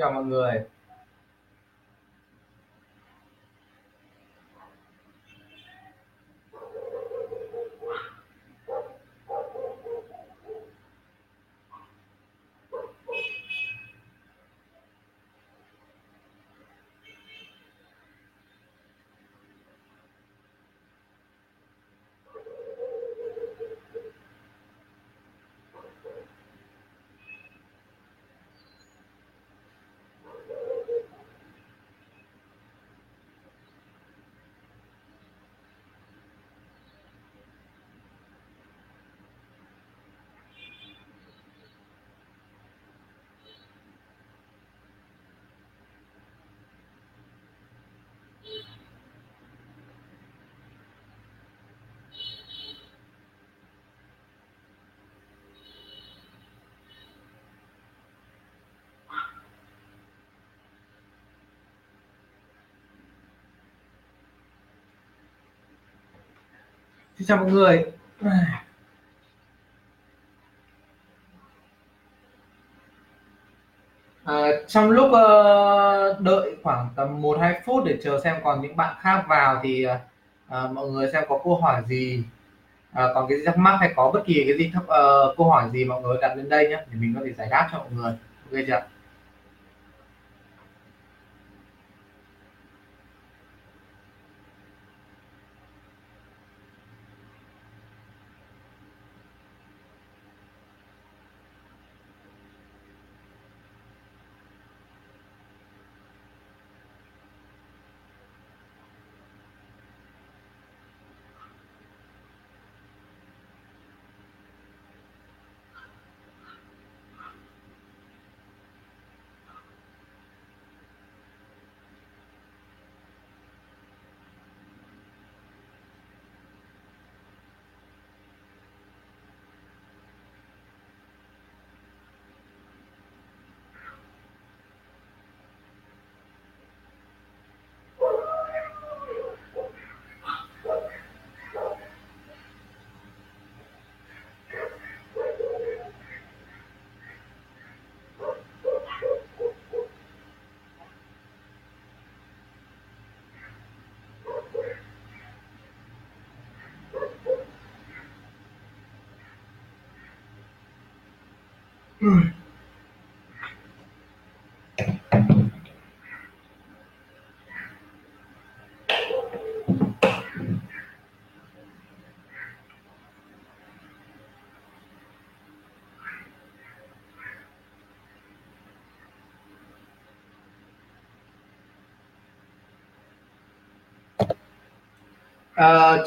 chào mọi người. Xin chào mọi người. À, trong lúc uh, đợi khoảng tầm một hai phút để chờ xem còn những bạn khác vào thì uh, mọi người xem có câu hỏi gì. Uh, còn cái gì thắc mắc hay có bất kỳ cái gì thắc, uh, câu hỏi gì mọi người đặt lên đây nhé để mình có thể giải đáp cho mọi người. Ok chưa À,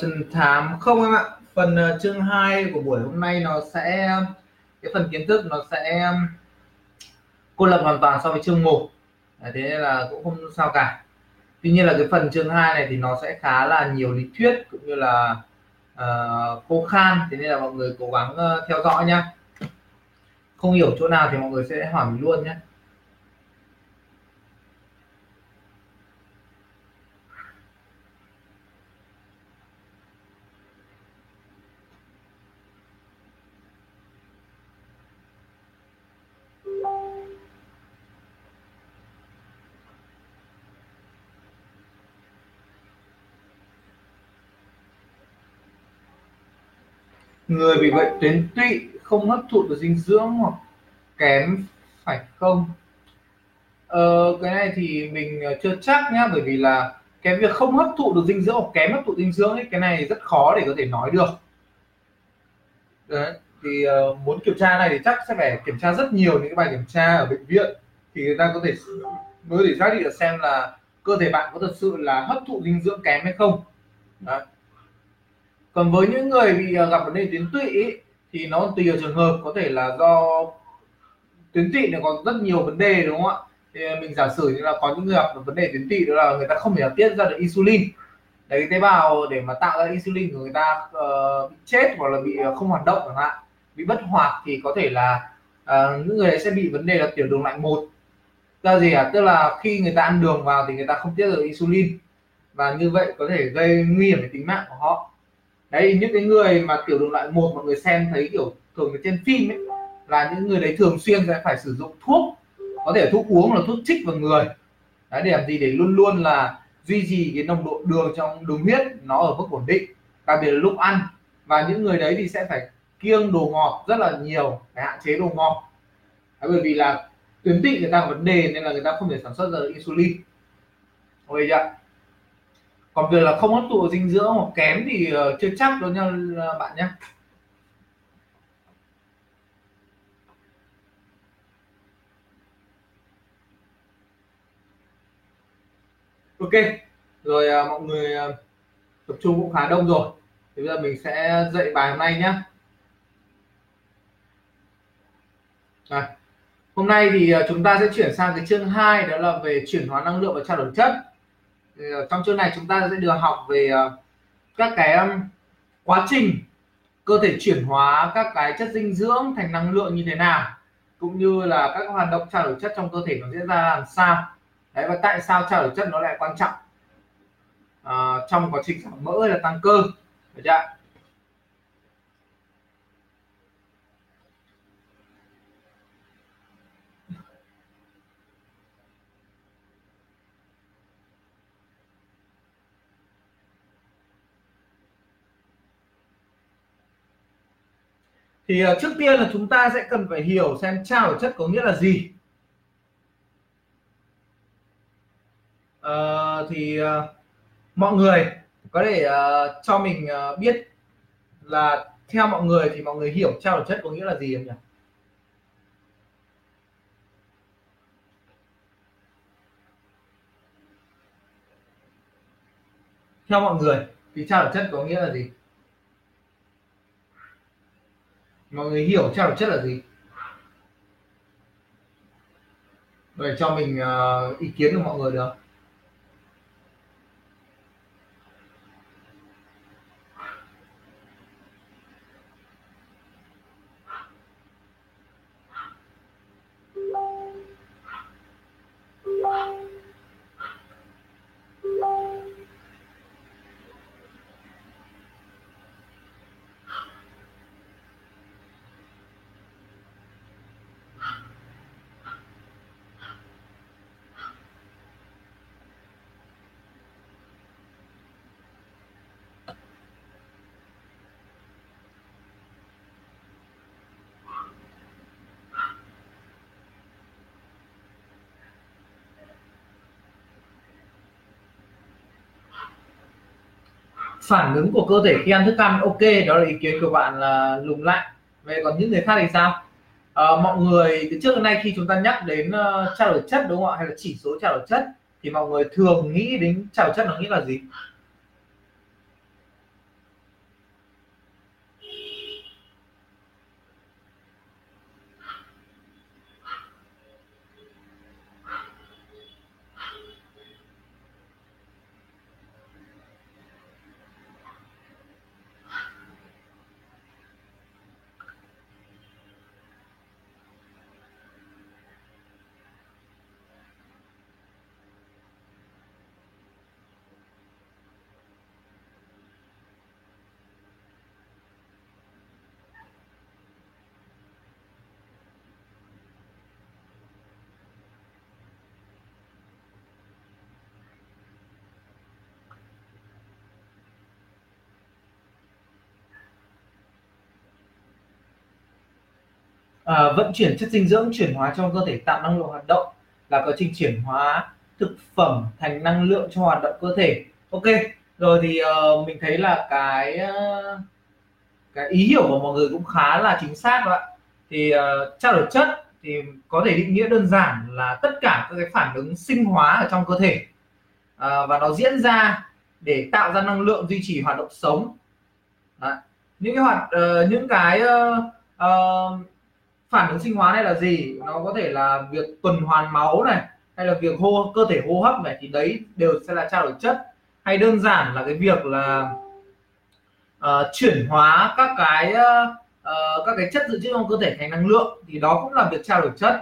trần thám không em ạ. Phần uh, chương 2 của buổi hôm nay nó sẽ cái phần kiến thức nó sẽ cô lập hoàn toàn so với chương 1 thế nên là cũng không sao cả. Tuy nhiên là cái phần chương 2 này thì nó sẽ khá là nhiều lý thuyết cũng như là uh, khô khan. Thế nên là mọi người cố gắng uh, theo dõi nhé không hiểu chỗ nào thì mọi người sẽ hỏi mình luôn nhé người bị bệnh tuyến tụy không hấp thụ được dinh dưỡng hoặc kém phải không? Ờ, cái này thì mình ờ, chưa chắc nhá bởi vì là cái việc không hấp thụ được dinh dưỡng hoặc kém hấp thụ dinh dưỡng ấy cái này rất khó để có thể nói được. Đấy thì uh, muốn kiểm tra này thì chắc sẽ phải kiểm tra rất nhiều những cái bài kiểm tra ở bệnh viện thì người ta có thể mới để xác định được xem là cơ thể bạn có thật sự là hấp thụ dinh dưỡng kém hay không. Đấy còn với những người bị à, gặp vấn đề tuyến tụy ý, thì nó tùy ở trường hợp. Có thể là do tuyến tụy nó có rất nhiều vấn đề đúng không ạ? Thì à, mình giả sử như là có những người gặp vấn đề tuyến tụy đó là người ta không thể tiết ra được insulin. Đấy cái tế bào để mà tạo ra insulin của người ta uh, bị chết hoặc là bị à, không hoạt động chẳng hạn bị bất hoạt thì có thể là uh, những người sẽ bị vấn đề là tiểu đường loại một. Là gì à tức là khi người ta ăn đường vào thì người ta không tiết được insulin. Và như vậy có thể gây nguy hiểm đến tính mạng của họ đấy những cái người mà tiểu đường loại một mọi người xem thấy kiểu thường trên phim ấy là những người đấy thường xuyên sẽ phải sử dụng thuốc có thể thuốc uống là thuốc trích vào người. Đấy để làm gì? Để luôn luôn là duy trì cái nồng độ đường trong đường huyết nó ở mức ổn định đặc biệt là lúc ăn. Và những người đấy thì sẽ phải kiêng đồ ngọt rất là nhiều phải hạn chế đồ ngọt. Đấy, bởi vì là tuyến tụy người ta vấn đề nên là người ta không thể sản xuất ra insulin. Ok chưa còn việc là không hấp thụ dinh dưỡng hoặc kém thì uh, chưa chắc đâu nha ờ, bạn nhé ok rồi uh, mọi người uh, tập trung cũng khá đông rồi. Thì bây giờ mình sẽ dạy bài hôm nay nhé à, hôm nay thì uh, chúng ta sẽ chuyển sang cái chương 2 đó là về chuyển hóa năng lượng và trao đổi chất thì, ờ, trong chương này chúng ta sẽ được học về ờ, các cái quá trình cơ thể chuyển hóa các cái chất dinh dưỡng thành năng lượng như thế nào cũng như là các hoạt động trao đổi chất trong cơ thể nó diễn ra làm sao. Đấy và tại sao trao đổi chất nó lại quan trọng à, trong quá trình giảm mỡ hay là tăng cơ. Được chưa thì uh, trước tiên là chúng ta sẽ cần phải hiểu xem trao đổi chất có nghĩa là gì. Uh, thì uh, mọi người có thể uh, cho mình uh, biết là theo mọi người thì mọi người hiểu trao đổi chất có nghĩa là gì không nhỉ? Theo mọi người thì trao đổi chất có nghĩa là gì? Mọi người hiểu trao đổi chất là gì? Để cho mình uh, ý kiến của mọi người được. Phản ứng của cơ thể khi ăn thức ăn ok đó là ý kiến của bạn là lùng lại. Vậy còn những người khác thì sao? À, mọi người từ trước đến nay khi chúng ta nhắc đến uh, trao đổi chất đúng không ạ? Hay là chỉ số trao đổi chất thì mọi người thường nghĩ đến trao đổi chất nó nghĩa là gì? À, vận chuyển chất dinh dưỡng chuyển hóa trong cơ thể tạo năng lượng hoạt động là quá trình chuyển hóa thực phẩm thành năng lượng cho hoạt động cơ thể. Ok rồi thì uh, mình thấy là cái uh, cái ý hiểu của mọi người cũng khá là chính xác đó ạ. Thì uh, trao đổi chất thì có thể định nghĩa đơn giản là tất cả các cái phản ứng sinh hóa ở trong cơ thể. Uh, và nó diễn ra để tạo ra năng lượng duy trì hoạt động sống. Đấy. những cái hoạt uh, những cái uh, uh, phản ứng sinh hóa này là gì? Nó có thể là việc tuần hoàn máu này hay là việc hô cơ thể hô hấp này thì đấy đều sẽ là trao đổi chất. Hay đơn giản là cái việc là uh, chuyển hóa các cái uh, các cái chất dự trữ trong cơ thể thành năng lượng thì đó cũng là việc trao đổi chất.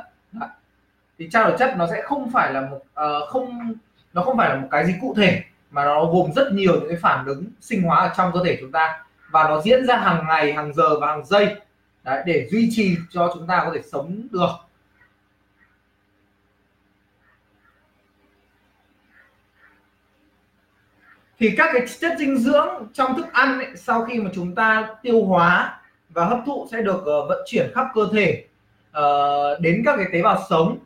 Thì trao đổi chất nó sẽ không phải là một uh, không nó không phải là một cái gì cụ thể mà nó gồm rất nhiều những cái phản ứng sinh hóa ở trong cơ thể chúng ta. Và nó diễn ra hàng ngày hàng giờ và hàng giây. Đấy, để duy trì cho chúng ta có thể sống được. Thì các cái chất dinh dưỡng trong thức ăn ấy, sau khi mà chúng ta tiêu hóa và hấp thụ sẽ được uh, vận chuyển khắp cơ thể uh, đến các cái tế bào sống.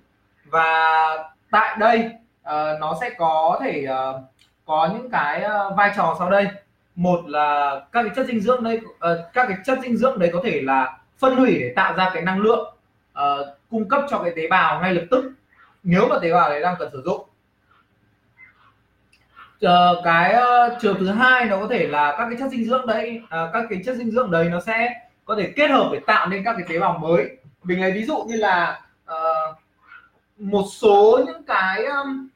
Và tại đây uh, nó sẽ có thể uh, có những cái uh, vai trò sau đây. Một là các cái chất dinh dưỡng đây uh, các cái chất dinh dưỡng đấy có thể là phân hủy để tạo ra cái năng lượng uh, cung cấp cho cái tế bào ngay lập tức nếu mà tế bào đấy đang cần sử dụng. Uh, cái ờ, uh, trường thứ hai nó có thể là các cái chất dinh dưỡng đấy uh, các cái chất dinh dưỡng đấy nó sẽ có thể kết hợp để tạo nên các cái tế bào mới. Mình lấy ví dụ như là uh, một số những cái um,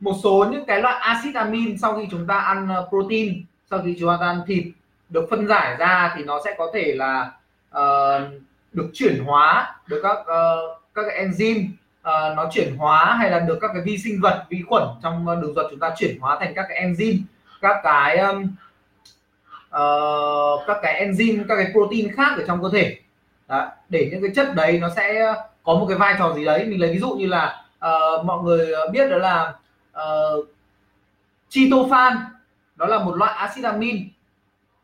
một số những cái loại axit amin sau khi chúng ta ăn protein sau khi chúng ta ăn thịt được phân giải ra thì nó sẽ có thể là uh, được chuyển hóa được các uh, các cái enzyme uh, nó chuyển hóa hay là được các cái vi sinh vật vi khuẩn trong đường ruột chúng ta chuyển hóa thành các cái enzyme các cái um, uh, các cái enzyme các cái protein khác ở trong cơ thể Đó. để những cái chất đấy nó sẽ có một cái vai trò gì đấy mình lấy ví dụ như là uh, mọi người biết đó là uh, tryptophan đó là một loại axit amin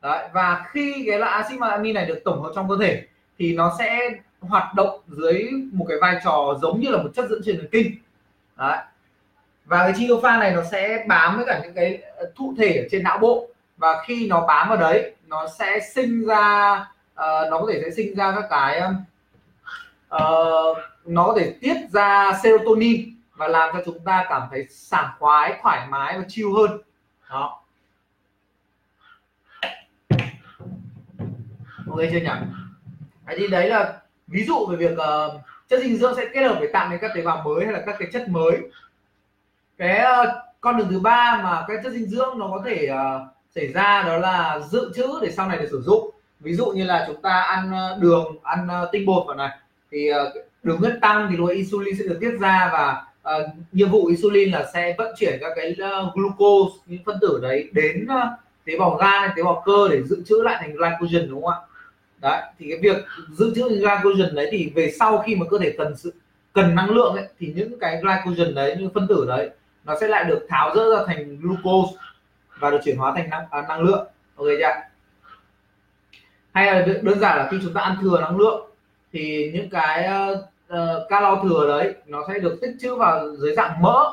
Đấy, và khi cái loại axit amin này được tổng hợp trong cơ thể thì nó sẽ hoạt động dưới một cái vai trò giống như là một chất dẫn truyền thần kinh. Đấy. và cái tryptophan này nó sẽ bám với cả những cái ờ, thụ thể ở trên não bộ. Và khi nó bám vào đấy nó sẽ sinh ra uh, nó có thể sẽ sinh ra các cái uh, nó có thể tiết ra serotonin và làm cho chúng ta cảm thấy sảng khoái thoải mái và chill hơn. Đó. Ok chưa nhỉ? Đấy thì đấy là ví dụ về việc uh, chất dinh dưỡng sẽ kết hợp để tạo nên các tế bào mới hay là các cái chất mới. Cái uh, con đường thứ ba mà cái chất dinh dưỡng nó có thể uh, xảy ra đó là dự trữ để sau này để sử dụng. Ví dụ như là chúng ta ăn đường ăn uh, tinh bột vào này thì uh, đường huyết tăng thì lúc insulin sẽ được tiết ra và uh, nhiệm vụ insulin là sẽ vận chuyển các cái uh, glucose những phân tử đấy đến uh, tế bào gan tế bào cơ để dự trữ lại thành glycogen đúng không ạ? Đấy thì cái việc dự trữ glycogen đấy thì về sau khi mà cơ thể cần sự cần năng lượng ấy, thì những cái glycogen đấy những phân tử đấy nó sẽ lại được tháo rỡ ra thành glucose và được chuyển hóa thành năng, à, năng lượng. Ok chưa? Hay là đơn giản là khi chúng ta ăn thừa năng lượng thì những cái uh, uh, calo thừa đấy nó sẽ được tích trữ vào dưới dạng mỡ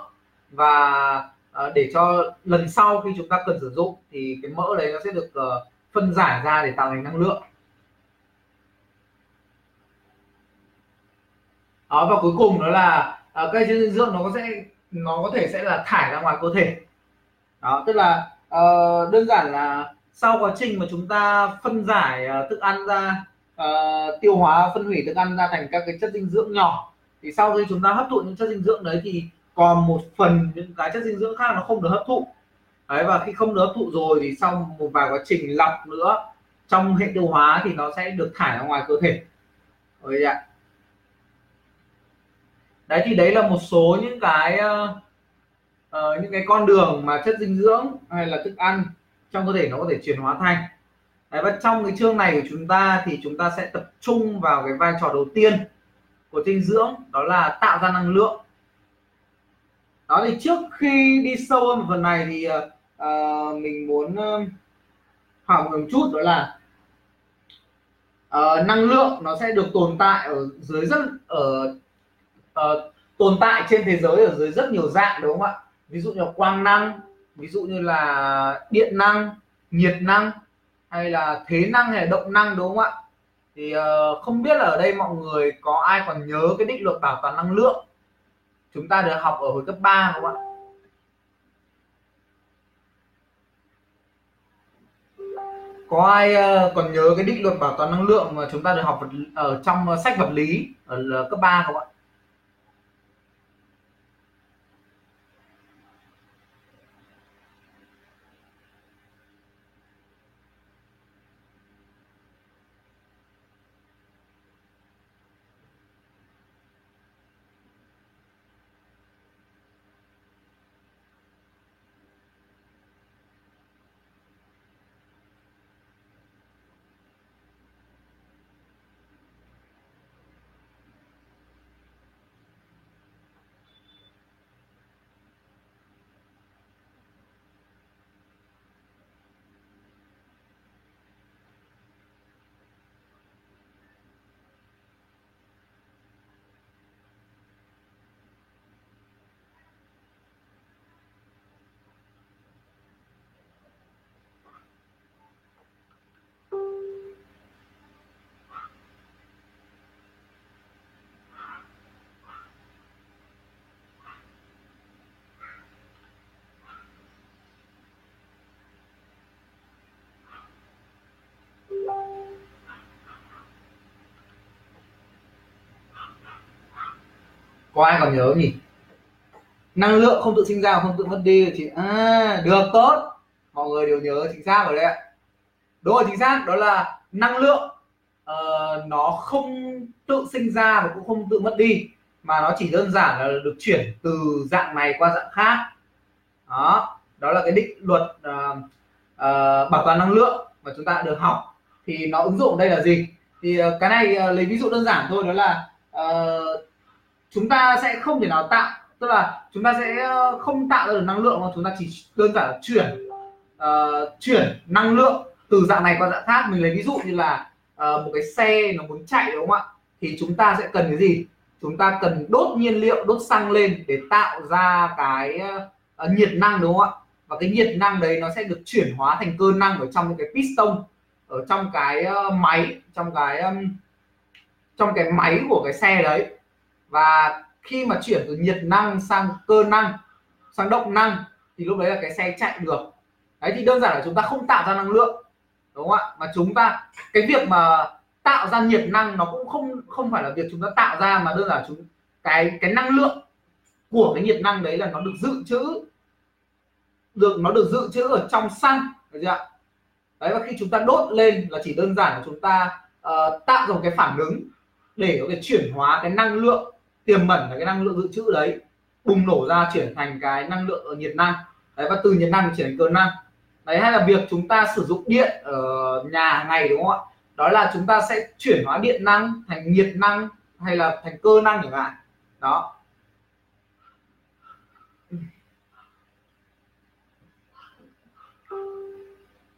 và uh, để cho lần sau khi chúng ta cần sử dụng thì cái mỡ đấy nó sẽ được uh, phân giải ra để tạo thành năng lượng. Đó, và cuối cùng đó là uh, cây chất dinh dưỡng nó sẽ nó có thể sẽ là thải ra ngoài cơ thể. Đó tức là uh, đơn giản là sau quá trình mà chúng ta phân giải uh, thức ăn ra uh, tiêu hóa phân hủy thức ăn ra thành các cái chất dinh dưỡng nhỏ thì sau khi chúng ta hấp thụ những chất dinh dưỡng đấy thì còn một phần những cái chất dinh dưỡng khác nó không được hấp thụ. Đấy và khi không được hấp thụ rồi thì sau một vài quá trình lọc nữa trong hệ tiêu hóa thì nó sẽ được thải ra ngoài cơ thể. Ok ạ đấy thì đấy là một số những cái uh, uh, những cái con đường mà chất dinh dưỡng hay là thức ăn trong cơ thể nó có thể chuyển hóa thành. Đấy, và trong cái chương này của chúng ta thì chúng ta sẽ tập trung vào cái vai trò đầu tiên của dinh dưỡng đó là tạo ra năng lượng. Đó thì trước khi đi sâu hơn phần này thì uh, mình muốn uh, hỏi một chút đó là uh, năng lượng nó sẽ được tồn tại ở dưới rất ở uh, tồn tại trên thế giới ở dưới rất nhiều dạng đúng không ạ? Ví dụ như là quang năng ví dụ như là điện năng nhiệt năng hay là thế năng hay là động năng đúng không ạ? Thì uh, không biết là ở đây mọi người có ai còn nhớ cái định luật bảo toàn năng lượng chúng ta được học ở hồi cấp 3 không ạ? Có ai uh, còn nhớ cái định luật bảo toàn năng lượng mà chúng ta được học ở trong sách vật lý ở cấp 3 không ạ? Có ai còn nhớ nhỉ? Năng lượng không tự sinh ra không tự mất đi. Thì à, được tốt. Mọi người đều nhớ chính xác rồi đấy ạ. Đúng rồi chính xác đó là năng lượng uh, nó không tự sinh ra và cũng không tự mất đi mà nó chỉ đơn giản là được chuyển từ dạng này qua dạng khác. Đó đó là cái định luật uh, uh, bảo toàn năng lượng mà chúng ta đã được học. Thì nó ứng dụng đây là gì? Thì uh, cái này uh, lấy ví dụ đơn giản thôi đó là uh, chúng ta sẽ không thể nào tạo tức là chúng ta sẽ ờ, không tạo ra được năng lượng mà chúng ta chỉ đơn giản là chuyển uh, chuyển năng lượng từ dạng này qua dạng khác. Mình lấy ví dụ như là uh, một cái xe nó muốn chạy đúng không ạ? Thì chúng ta sẽ cần cái gì? Chúng ta cần đốt nhiên liệu đốt xăng lên để tạo ra cái uh, nhiệt năng đúng không ạ? Và cái nhiệt năng đấy nó sẽ được chuyển hóa thành cơ năng ở trong cái piston ở trong cái uh, máy trong cái um, trong cái máy của cái xe đấy và khi mà chuyển từ nhiệt năng sang cơ năng sang động năng thì lúc đấy là cái xe chạy được. Đấy thì đơn giản là chúng ta không tạo ra năng lượng đúng không ạ? Mà chúng ta cái việc mà tạo ra nhiệt năng nó cũng không không phải là việc chúng ta tạo ra mà đơn giản chúng cái cái năng lượng của cái nhiệt năng đấy là nó được dự trữ. Được nó được dự trữ ở trong xăng được chưa ạ? Đấy và khi chúng ta đốt lên là chỉ đơn giản là chúng ta uh, tạo ra một cái phản ứng để có thể chuyển hóa cái năng lượng tiềm mẩn là cái năng lượng dự trữ đấy, bùng nổ ra chuyển thành cái năng lượng ở nhiệt năng. Đấy, và từ nhiệt năng chuyển thành cơ năng. Đấy, hay là việc chúng ta sử dụng điện ở nhà hàng ngày, đúng không ạ? Đó là chúng ta sẽ chuyển hóa điện năng thành nhiệt năng hay là thành cơ năng chẳng hạn. Đó.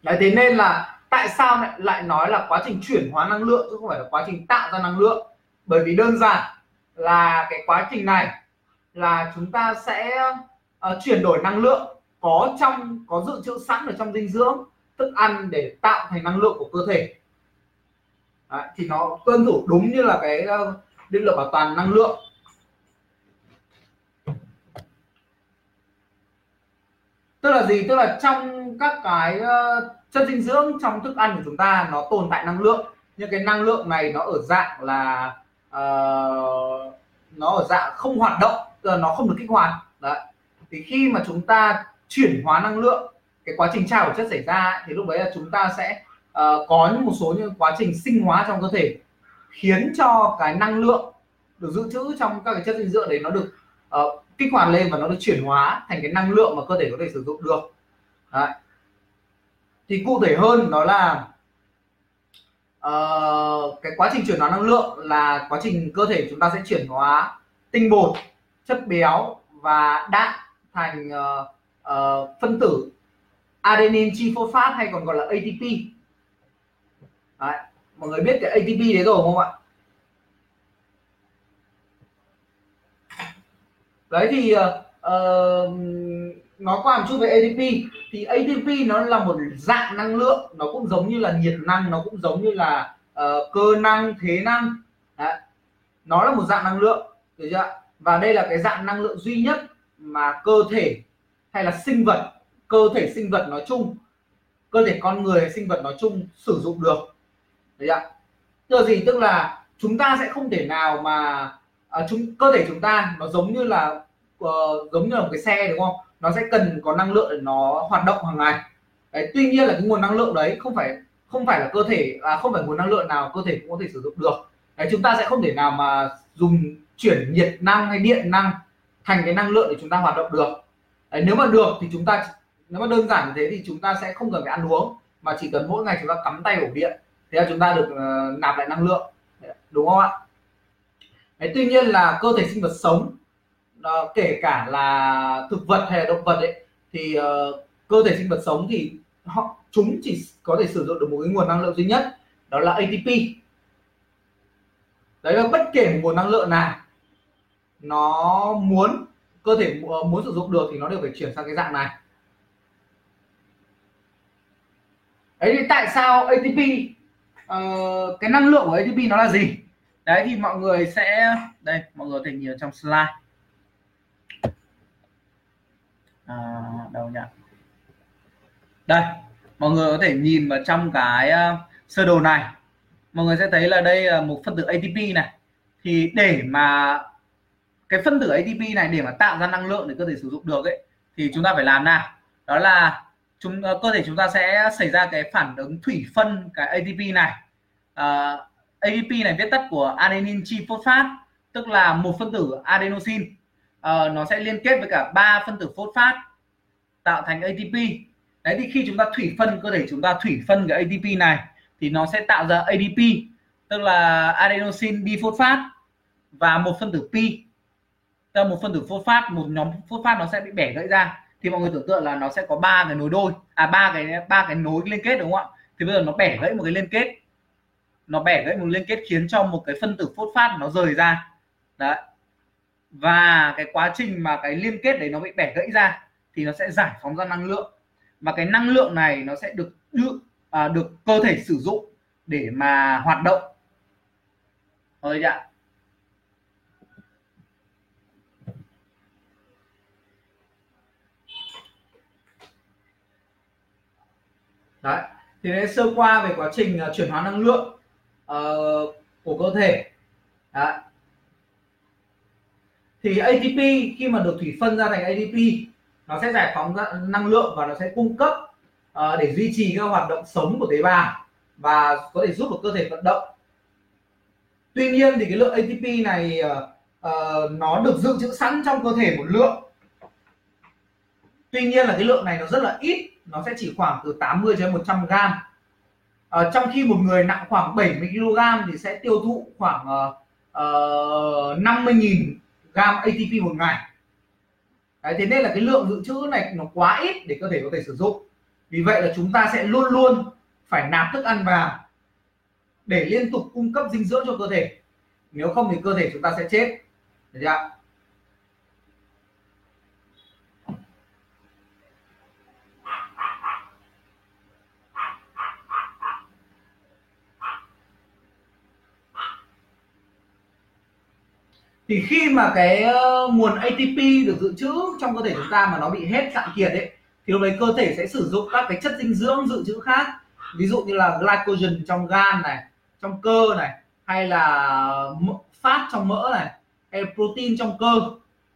Đấy, thế nên là tại sao lại lại nói là quá trình chuyển hóa năng lượng chứ không phải là quá trình tạo ra năng lượng? Bởi vì đơn giản là cái quá trình này là chúng ta sẽ uh, chuyển đổi năng lượng có trong có dự trữ sẵn ở trong dinh dưỡng thức ăn để tạo thành năng lượng của cơ thể. Đấy, thì nó tuân thủ đúng như là cái uh, định luật bảo toàn năng lượng. Tức là gì? Tức là trong các cái uh, chất dinh dưỡng trong thức ăn của chúng ta nó tồn tại năng lượng. Nhưng cái năng lượng này nó ở dạng là uh, nó ở dạng không hoạt động là nó không được kích hoạt. Đấy. Thì khi mà chúng ta chuyển hóa năng lượng cái quá trình trao đổi chất xảy ra thì lúc đấy là chúng ta sẽ uh, có những một số những quá trình sinh hóa trong cơ thể khiến cho cái năng lượng được dự trữ trong các cái chất dinh dưỡng đấy nó được uh, kích hoạt lên và nó được chuyển hóa thành cái năng lượng mà cơ thể có thể sử dụng được. Đấy. thì cụ thể hơn đó là uh, cái quá trình chuyển hóa năng lượng là quá trình cơ thể chúng ta sẽ chuyển hóa tinh bột chất béo và đạm thành uh, uh, phân tử adenine triphosphate hay còn gọi là ATP đấy, mọi người biết cái ATP đấy rồi không ạ? Đấy thì uh, nói qua một chút về ATP thì ATP nó là một dạng năng lượng. Nó cũng giống như là nhiệt năng nó cũng giống như là uh, cơ năng thế năng. Đấy. nó là một dạng năng lượng được chưa và đây là cái dạng năng lượng duy nhất mà cơ thể hay là sinh vật cơ thể sinh vật nói chung cơ thể con người sinh vật nói chung sử dụng được. Đấy ạ? Tức là gì? Tức là chúng ta sẽ không thể nào mà à, chúng cơ thể chúng ta nó giống như là uh, giống như là một cái xe đúng không? Nó sẽ cần có năng lượng để nó hoạt động hàng ngày. Đấy, tuy nhiên là cái nguồn năng lượng đấy không phải không phải là cơ thể à, không phải nguồn năng lượng nào cơ thể cũng có thể sử dụng được. Đấy, chúng ta sẽ không thể nào mà dùng chuyển nhiệt năng hay điện năng thành cái năng lượng để chúng ta hoạt động được. Đấy, nếu mà được thì chúng ta nếu mà đơn giản như thế thì chúng ta sẽ không cần phải ăn uống mà chỉ cần mỗi ngày chúng ta cắm tay ổ điện thế là chúng ta được uh, nạp lại năng lượng. Đúng không ạ? Đấy, tuy nhiên là cơ thể sinh vật sống uh, kể cả là thực vật hay là động vật ấy thì uh, cơ thể sinh vật sống thì họ chúng chỉ có thể sử dụng được một cái nguồn năng lượng duy nhất đó là ATP đấy là bất kể nguồn năng lượng nào nó muốn cơ thể ờ, muốn sử dụng được thì nó đều phải chuyển sang cái dạng này. Đấy thì tại sao ATP uh, cái năng lượng của ATP nó là gì? Đấy thì mọi người sẽ đây mọi người có thể nhìn trong slide à, đâu nhỉ? Đây mọi người có thể nhìn vào trong cái uh, sơ đồ này. Mọi người sẽ thấy là đây là một phân tử ATP này. Thì để mà cái phân tử ATP này để mà tạo ra năng lượng để cơ thể sử dụng được ấy thì chúng ta phải làm nào? Đó là chúng ờ, cơ thể chúng ta sẽ xảy ra cái phản ứng thủy phân cái ATP này. Ờ, uh, ATP này viết tắt của adenine triphosphate tức là một phân tử adenosine uh, nó sẽ liên kết với cả ba phân tử phosphate tạo thành ATP đấy thì khi chúng ta thủy phân cơ thể chúng ta thủy phân cái ATP này thì nó sẽ tạo ra ADP tức là adenosine diphosphate và một phân tử pi. Tức là một phân tử phosphate một nhóm phosphate nó sẽ bị bẻ gãy ra. Thì mọi người tưởng tượng là nó sẽ có ba cái nối đôi à ba cái ba cái nối liên kết đúng không ạ? Thì bây giờ nó bẻ gãy một cái liên kết. Nó bẻ gãy một liên kết khiến cho một cái phân tử phosphate nó rời ra. Đấy và cái quá trình mà cái liên kết đấy nó bị bẻ gãy ra thì nó sẽ giải phóng ra năng lượng. Và cái năng lượng này nó sẽ được được à, được cơ thể sử dụng để mà hoạt động. Rồi ạ? Đấy thì đấy sơ qua về quá trình uh, chuyển hóa năng lượng uh, của cơ thể. Đấy thì ATP khi mà được thủy phân ra thành ADP nó sẽ giải phóng ra năng lượng và nó sẽ cung cấp uh, để duy trì các hoạt động sống của tế bào và có thể giúp được cơ thể vận động. Tuy nhiên thì cái lượng ATP này uh, uh, nó được dự trữ sẵn trong cơ thể một lượng. Tuy nhiên là cái lượng này nó rất là ít nó sẽ chỉ khoảng từ 80 cho đến 100 gram à, trong khi một người nặng khoảng 70 kg thì sẽ tiêu thụ khoảng uh, uh, 50.000 gram ATP một ngày. Đấy, thế nên là cái lượng dự trữ này nó quá ít để cơ thể có thể sử dụng. Vì vậy là chúng ta sẽ luôn luôn phải nạp thức ăn vào để liên tục cung cấp dinh dưỡng cho cơ thể. Nếu không thì cơ thể chúng ta sẽ chết. Được chưa thì khi mà cái ờ, nguồn ATP được dự trữ trong cơ thể chúng ta mà nó bị hết cạn kiệt ấy thì lúc đấy cơ thể sẽ sử dụng các cái chất dinh dưỡng dự trữ khác. Ví dụ như là glycogen trong gan này trong cơ này hay là phát trong mỡ này hay protein trong cơ.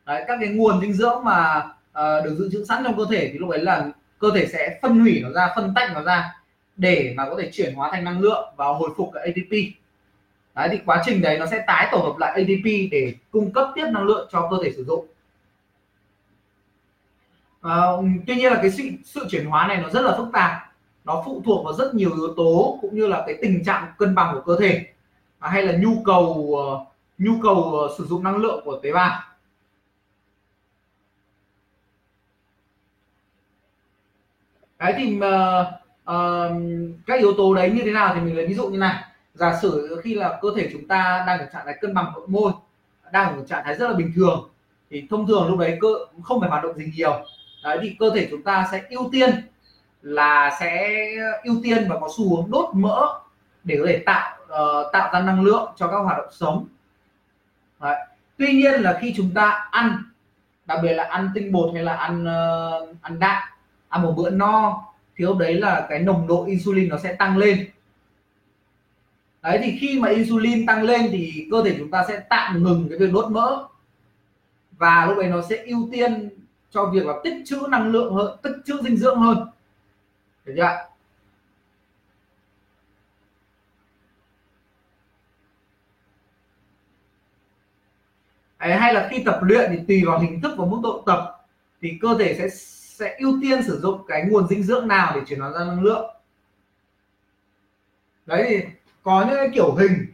Đấy, các cái nguồn dinh dưỡng mà uh, được dự trữ sẵn trong cơ thể thì lúc đấy là cơ thể sẽ phân hủy nó ra phân tách nó ra để mà có thể chuyển hóa thành năng lượng và hồi phục cái ATP đấy thì quá trình đấy nó sẽ tái tổ hợp lại ATP để cung cấp tiếp năng lượng cho cơ thể sử dụng. À, tuy nhiên là cái sự, sự chuyển hóa này nó rất là phức tạp. Nó phụ thuộc vào rất nhiều yếu tố cũng như là cái tình trạng cân bằng của cơ thể. À, hay là nhu cầu uh, nhu cầu uh, sử dụng năng lượng của tế bào. Đấy thì uh, uh, các yếu tố đấy như thế nào thì mình lấy ví dụ như này giả sử khi là cơ thể chúng ta đang ở trạng thái cân bằng nội môi đang ở trạng thái rất là bình thường thì thông thường lúc đấy cơ không phải hoạt động gì nhiều đấy thì cơ thể chúng ta sẽ ưu tiên là sẽ ưu tiên và có xu hướng đốt mỡ để có thể tạo uh, tạo ra năng lượng cho các hoạt động sống đấy. tuy nhiên là khi chúng ta ăn đặc biệt là ăn tinh bột hay là ăn uh, ăn đạm ăn một bữa no thì lúc đấy là cái nồng độ insulin nó sẽ tăng lên đấy, thì khi mà insulin tăng lên thì cơ thể chúng ta sẽ tạm ngừng cái việc đốt mỡ. Và lúc này nó sẽ ưu tiên cho việc là tích trữ năng lượng hơn, tích trữ dinh dưỡng hơn. Được chưa hay là khi tập luyện thì tùy vào hình thức và mức độ tập, thì cơ thể sẽ sẽ ưu tiên sử dụng cái nguồn dinh dưỡng nào để chuyển hóa ra năng lượng. Đấy, thì có những cái kiểu hình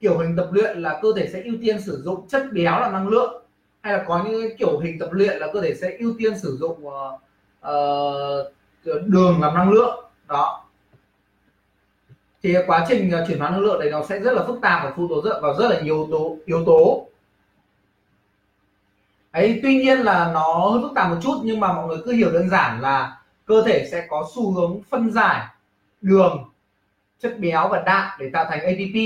kiểu hình tập luyện là cơ thể sẽ ưu tiên sử dụng chất béo là năng lượng hay là có những cái kiểu hình tập luyện là cơ thể sẽ ưu tiên sử dụng uh, uh, đường làm năng lượng đó. Thì quá trình ờ, chuyển hóa năng lượng này nó sẽ rất là phức tạp và phụ thuộc rất vào rất là nhiều yếu tố yếu tố. Ấy tuy nhiên là nó hơi phức tạp một chút nhưng mà mọi người cứ hiểu đơn giản là cơ thể sẽ có xu hướng phân giải đường chất béo và đạm để tạo thành ATP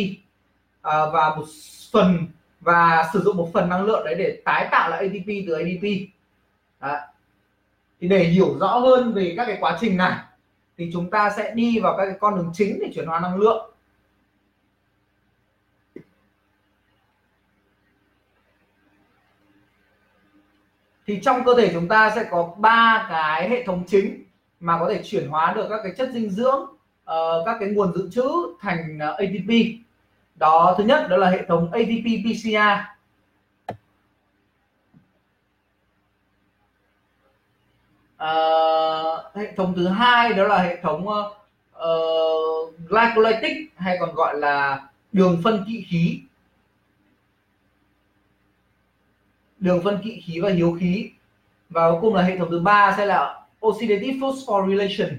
à, và một phần và sử dụng một phần năng lượng đấy để tái tạo lại ATP từ ADP đấy. thì để hiểu rõ hơn về các cái quá trình này thì chúng ta sẽ đi vào các cái con đường chính để chuyển hóa năng lượng. Thì trong cơ thể chúng ta sẽ có ba cái hệ thống chính mà có thể chuyển hóa được các cái chất dinh dưỡng uh, các cái nguồn dự trữ thành ờ, uh, ATP đó thứ nhất đó là hệ thống ATP PCR uh, ờ, hệ thống thứ hai đó là hệ thống uh, glycolytic hay còn gọi là đường phân kỵ khí. Đường phân kỵ khí và hiếu khí. Và cuối cùng là hệ thống thứ ba sẽ là oxidative phosphorylation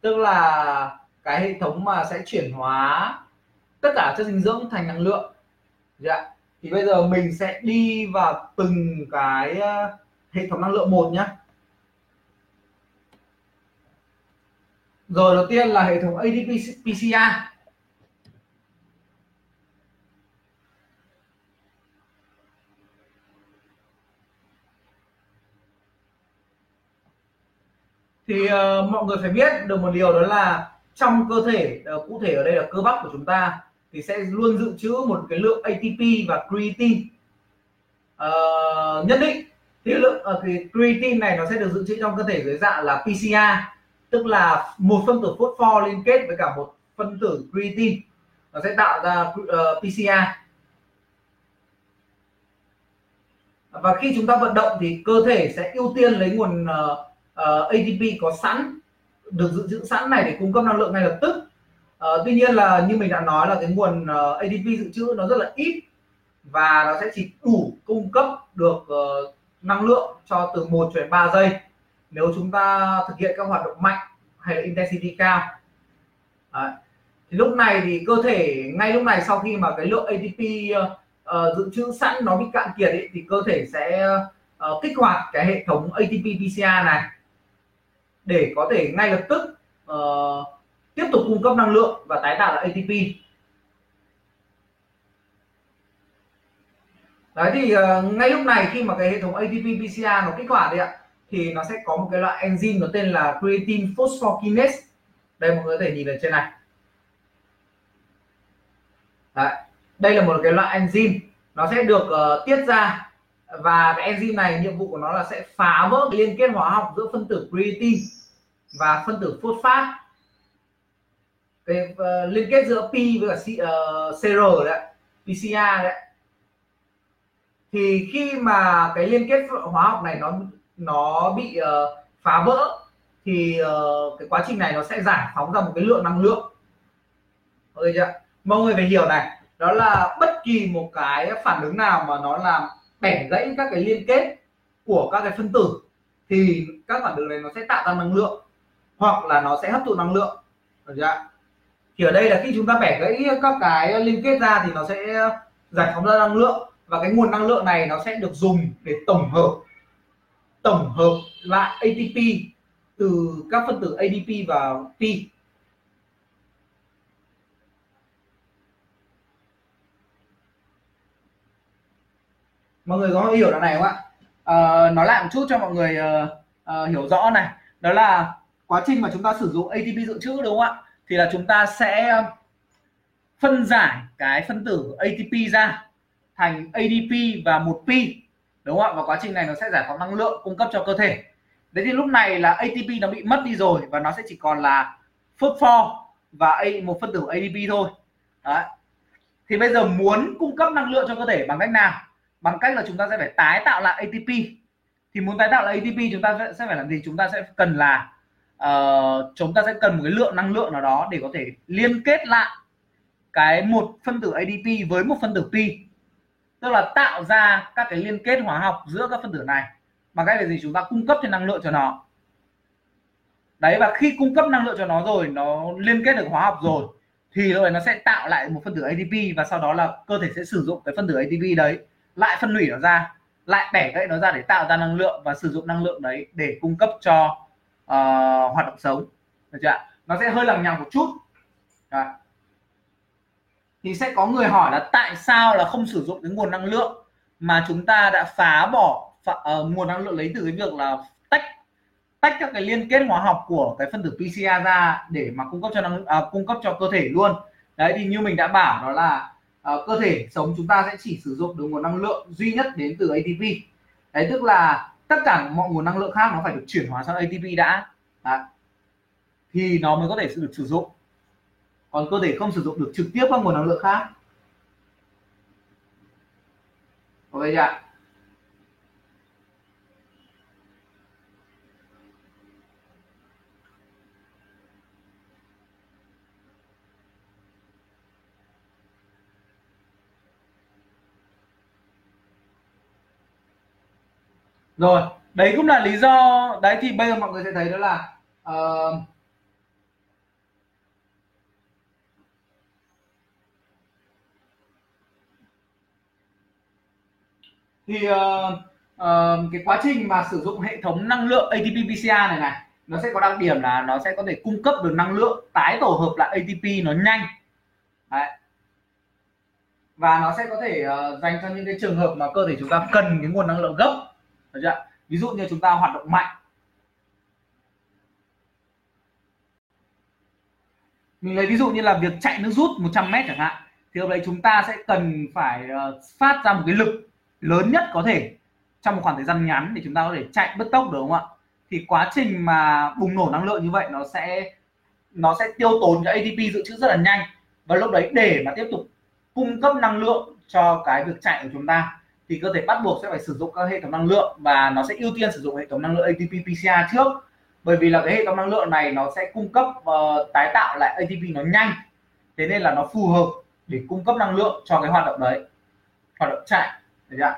tức là cái hệ thống mà sẽ chuyển hóa tất cả chất dinh dưỡng thành năng lượng. Dạ. Thì bây giờ mình sẽ đi vào từng cái ờ, hệ thống năng lượng một nhé rồi đầu tiên là hệ thống ADP PCA thì uh, mọi người phải biết được một điều đó là trong cơ thể uh, cụ thể ở đây là cơ bắp của chúng ta thì sẽ luôn dự trữ một cái lượng ATP và creatine. Uh, nhất định thì lượng uh, thì creatine này nó sẽ được dự trữ trong cơ thể dưới dạng là PCA tức là một phân tử phosphor liên kết với cả một phân tử creatine. Nó sẽ tạo ra uh, PCA và khi chúng ta vận động thì cơ thể sẽ ưu tiên lấy nguồn uh, uh, ATP có sẵn được dự trữ sẵn này để cung cấp năng lượng ngay lập tức. À, tuy nhiên là như mình đã nói là cái nguồn ờ, uh, ATP dự trữ nó rất là ít và nó sẽ chỉ đủ cung cấp được uh, năng lượng cho từ 1 cho đến 3 giây nếu chúng ta thực hiện các hoạt động mạnh hay là intensity cao. Đấy. thì lúc này thì cơ thể ngay lúc này sau khi mà cái lượng ATP uh, dự trữ sẵn nó bị cạn kiệt ấy, thì cơ thể sẽ uh, kích hoạt cái hệ thống ATP PCR này để có thể ngay lập tức uh, tiếp tục cung cấp năng lượng và tái tạo lại ATP đấy thì uh, ngay lúc này khi mà cái hệ thống ATP PCA nó kích hoạt đấy ạ thì nó sẽ có một cái loại enzyme nó tên là creatine phosphokinase đây mọi người có thể nhìn ở trên này đấy. đây là một cái loại enzyme nó sẽ được uh, tiết ra và cái enzyme này nhiệm vụ của nó là sẽ phá vỡ cái liên kết hóa học giữa phân tử creatine và phân tử phosphat cái uh, liên kết giữa pi với cả C, uh, CR đấy PCA đấy thì khi mà cái liên kết hóa học này nó nó bị uh, phá vỡ thì uh, cái quá trình này nó sẽ giải phóng ra một cái lượng năng lượng. Ok chưa mọi người phải hiểu này đó là bất kỳ một cái phản ứng nào mà nó làm bẻ gãy các cái liên kết của các cái phân tử thì các phản ứng này nó sẽ tạo ra năng lượng hoặc là nó sẽ hấp thụ năng lượng. Được chưa thì ở đây là khi chúng ta bẻ gãy các cái liên kết ra thì nó sẽ giải phóng ra năng lượng và cái nguồn năng lượng này nó sẽ được dùng để tổng hợp tổng hợp lại ATP từ các phân tử ADP và P. Mọi người có hiểu đoạn này không ạ? À, nói lại một chút cho mọi người uh, uh, hiểu rõ này. Đó là quá trình mà chúng ta sử dụng ATP dự trữ đúng không ạ? Thì là chúng ta sẽ um, phân giải cái phân tử ATP ra thành ADP và một pi đúng không ạ? Và quá trình này nó sẽ giải phóng năng lượng cung cấp cho cơ thể. Đấy thì lúc này là ATP nó bị mất đi rồi và nó sẽ chỉ còn là phosphor và A, một phân tử ADP thôi. Đấy. thì bây giờ muốn cung cấp năng lượng cho cơ thể bằng cách nào? Bằng cách là chúng ta sẽ phải tái tạo lại ATP thì muốn tái tạo lại ATP chúng ta sẽ phải làm gì? Chúng ta sẽ cần là uh, chúng ta sẽ cần một cái lượng năng lượng nào đó để có thể liên kết lại cái một phân tử ADP với một phân tử pi tức là tạo ra các cái liên kết hóa học giữa các phân tử này bằng cách là gì? Chúng ta cung cấp thêm năng lượng cho nó. Đấy và khi cung cấp năng lượng cho nó rồi nó liên kết được hóa học rồi thì rồi nó sẽ tạo lại một phân tử ATP và sau đó là cơ thể sẽ sử dụng cái phân tử ATP đấy lại phân hủy nó ra lại bẻ gãy nó ra để tạo ra năng lượng và sử dụng năng lượng đấy để cung cấp cho uh, hoạt động sống được chưa nó sẽ hơi lằng nhằng một chút. Đấy. thì sẽ có người hỏi là tại sao là không sử dụng cái nguồn năng lượng mà chúng ta đã phá bỏ phá, uh, nguồn năng lượng lấy từ cái việc là tách tách các cái liên kết hóa học của cái phân tử pcr ra để mà cung cấp cho năng uh, cung cấp cho cơ thể luôn. Đấy thì như mình đã bảo đó là uh, cơ thể sống chúng ta sẽ chỉ sử dụng được nguồn năng lượng duy nhất đến từ ATP đấy tức là tất cả mọi nguồn năng lượng khác nó phải được chuyển hóa sang ATP đã. Đấy. thì nó mới có thể được sử dụng. Còn cơ thể không sử dụng được trực tiếp các nguồn năng lượng khác. Ok chưa rồi đấy cũng là lý do đấy thì bây giờ mọi người sẽ thấy đó là uh, thì uh, uh, cái quá trình mà sử dụng hệ thống năng lượng ATP PCA này này nó sẽ có đặc điểm là nó sẽ có thể cung cấp được năng lượng tái tổ hợp lại ATP nó nhanh Đấy. và nó sẽ có thể uh, dành cho những cái trường hợp mà cơ thể chúng ta cần cái nguồn năng lượng gấp được chưa? ví dụ như chúng ta hoạt động mạnh. Mình lấy ví dụ như là việc chạy nước rút 100 mét chẳng hạn, thì lúc đấy chúng ta sẽ cần phải ờ, phát ra một cái lực lớn nhất có thể trong một khoảng thời gian ngắn để chúng ta có thể chạy bứt tốc được không ạ? Thì quá trình mà bùng nổ năng lượng như vậy nó sẽ nó sẽ tiêu tốn cái ATP dự trữ rất là nhanh. Và lúc đấy để mà tiếp tục cung cấp năng lượng cho cái việc chạy của chúng ta thì cơ thể bắt buộc sẽ phải sử dụng các hệ thống năng lượng và nó sẽ ưu tiên sử dụng hệ thống năng lượng ATP PCA trước. Bởi vì là cái hệ thống năng lượng này nó sẽ cung cấp uh, tái tạo lại ATP nó nhanh. Thế nên là nó phù hợp để cung cấp năng lượng cho cái hoạt động đấy. Hoạt động chạy được chưa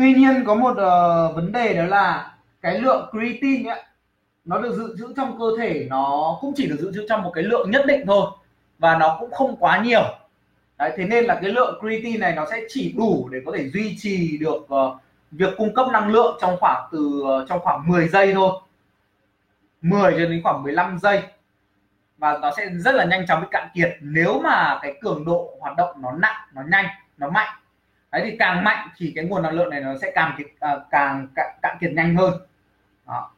tuy nhiên có một uh, vấn đề đó là cái lượng creatine ấy, nó được dự trữ trong cơ thể nó cũng chỉ được dự trữ trong một cái lượng nhất định thôi và nó cũng không quá nhiều. Đấy, thế nên là cái lượng creatine này nó sẽ chỉ đủ để có thể duy trì được uh, việc cung cấp năng lượng trong khoảng từ uh, trong khoảng 10 giây thôi. 10 cho đến khoảng 15 giây. Và nó sẽ rất là nhanh chóng bị cạn kiệt. Nếu mà cái cường độ hoạt động nó nặng nó nhanh nó mạnh đấy thì càng mạnh thì cái nguồn năng lượng này nó sẽ càng kiệt, uh, càng cạn, cạn kiệt nhanh hơn. Đó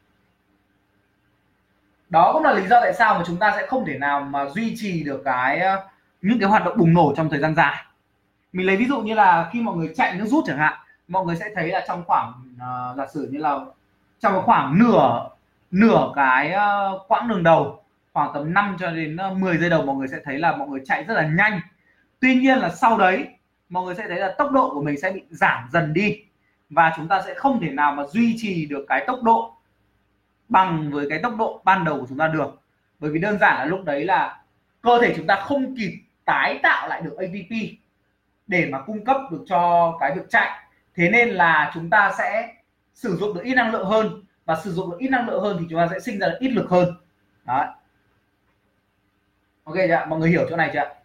đó cũng là lý do tại sao mà chúng ta sẽ không thể nào mà duy trì được cái ờ, những cái hoạt động bùng nổ trong thời gian dài. Mình lấy ví dụ như là khi mọi người chạy nước rút chẳng hạn mọi người sẽ thấy là trong khoảng uh, giả sử như là trong khoảng nửa nửa cái uh, quãng đường đầu khoảng tầm 5 cho đến 10 giây đầu mọi người sẽ thấy là mọi người chạy rất là nhanh. Tuy nhiên là sau đấy mọi người sẽ thấy là tốc độ của mình sẽ bị giảm dần đi và chúng ta sẽ không thể nào mà duy trì được cái tốc độ bằng với cái tốc độ ban đầu của chúng ta được. Bởi vì đơn giản là lúc đấy là cơ thể chúng ta không kịp tái tạo lại được ATP để mà cung cấp được cho cái việc chạy. Thế nên là chúng ta sẽ sử dụng được ít năng lượng hơn và sử dụng được ít năng lượng hơn thì chúng ta sẽ sinh ra được ít lực hơn. Đấy. Ok chưa mọi người hiểu chỗ này chưa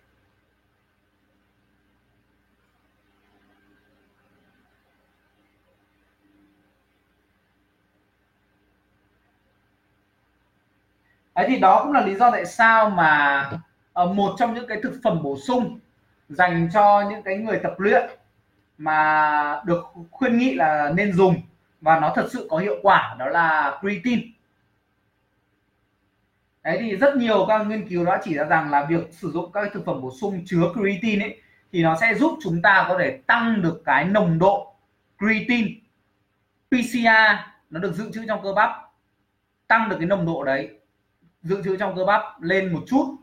Đấy thì đó cũng là lý do tại sao mà uh, một trong những cái thực phẩm bổ sung dành cho những cái người tập luyện mà được khuyên nghị là nên dùng và nó thật sự có hiệu quả đó là creatine. Đấy thì rất nhiều các nghiên cứu đã chỉ ra rằng là việc sử dụng các thực phẩm bổ sung chứa creatine ấy thì nó sẽ giúp chúng ta có thể tăng được cái nồng độ creatine PCA nó được dự trữ trong cơ bắp tăng được cái nồng độ đấy dự trữ trong cơ bắp lên một chút.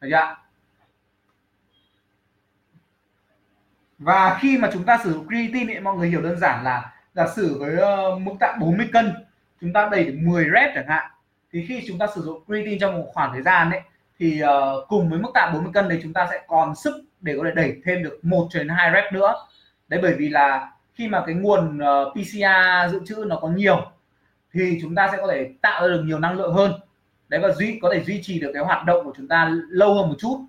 Được chưa và khi mà chúng ta sử dụng creatine ấy, mọi người hiểu đơn giản là giả sử với uh, mức tạ 40 cân chúng ta đẩy được 10 rep chẳng hạn thì khi chúng ta sử dụng creatine trong một khoảng thời gian ấy thì uh, cùng với mức tạ 40 cân đấy chúng ta sẽ còn sức để có thể đẩy thêm được một đến hai rep nữa. Đấy bởi vì là khi mà cái nguồn ờ, uh, PCA dự trữ nó có nhiều thì chúng ta sẽ có thể tạo ra được nhiều năng lượng hơn đấy, và duy, có thể duy trì được cái hoạt động của chúng ta lâu hơn một chút.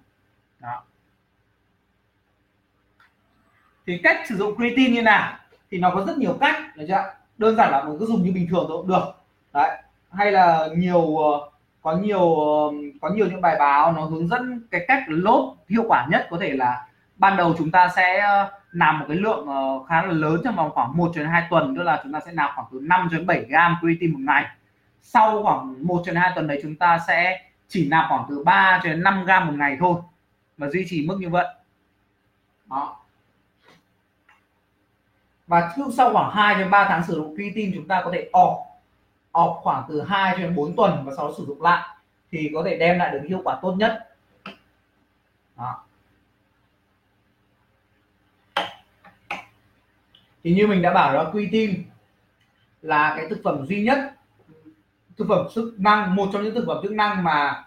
Đó. Thì cách sử dụng creatine như nào? Thì nó có rất nhiều cách, được chưa đơn giản là mình cứ dùng như bình thường cũng được. Đấy. Hay là nhiều ờ, có nhiều ờ, có nhiều những bài báo nó hướng dẫn cái cách lốt hiệu quả nhất có thể là ban đầu chúng ta sẽ ờ, làm một cái lượng khá là lớn trong vòng khoảng 1 đến 2 tuần, tức là chúng ta sẽ nạp khoảng từ 5 đến 7 gram creatine một ngày sau khoảng 1 đến 2 tuần đấy chúng ta sẽ chỉ nạp khoảng từ 3 cho đến 5 gram một ngày thôi. Và duy trì mức như vậy. Đó. Và trước sau khoảng 2 đến 3 tháng sử dụng creatine chúng ta có thể off off khoảng từ 2 đến 4 tuần và sau đó sử dụng lại thì có thể đem lại được hiệu quả tốt nhất. Đó. thì như mình đã bảo đó, creatine là cái thực phẩm duy nhất thực phẩm chức năng, một trong những thực phẩm chức năng mà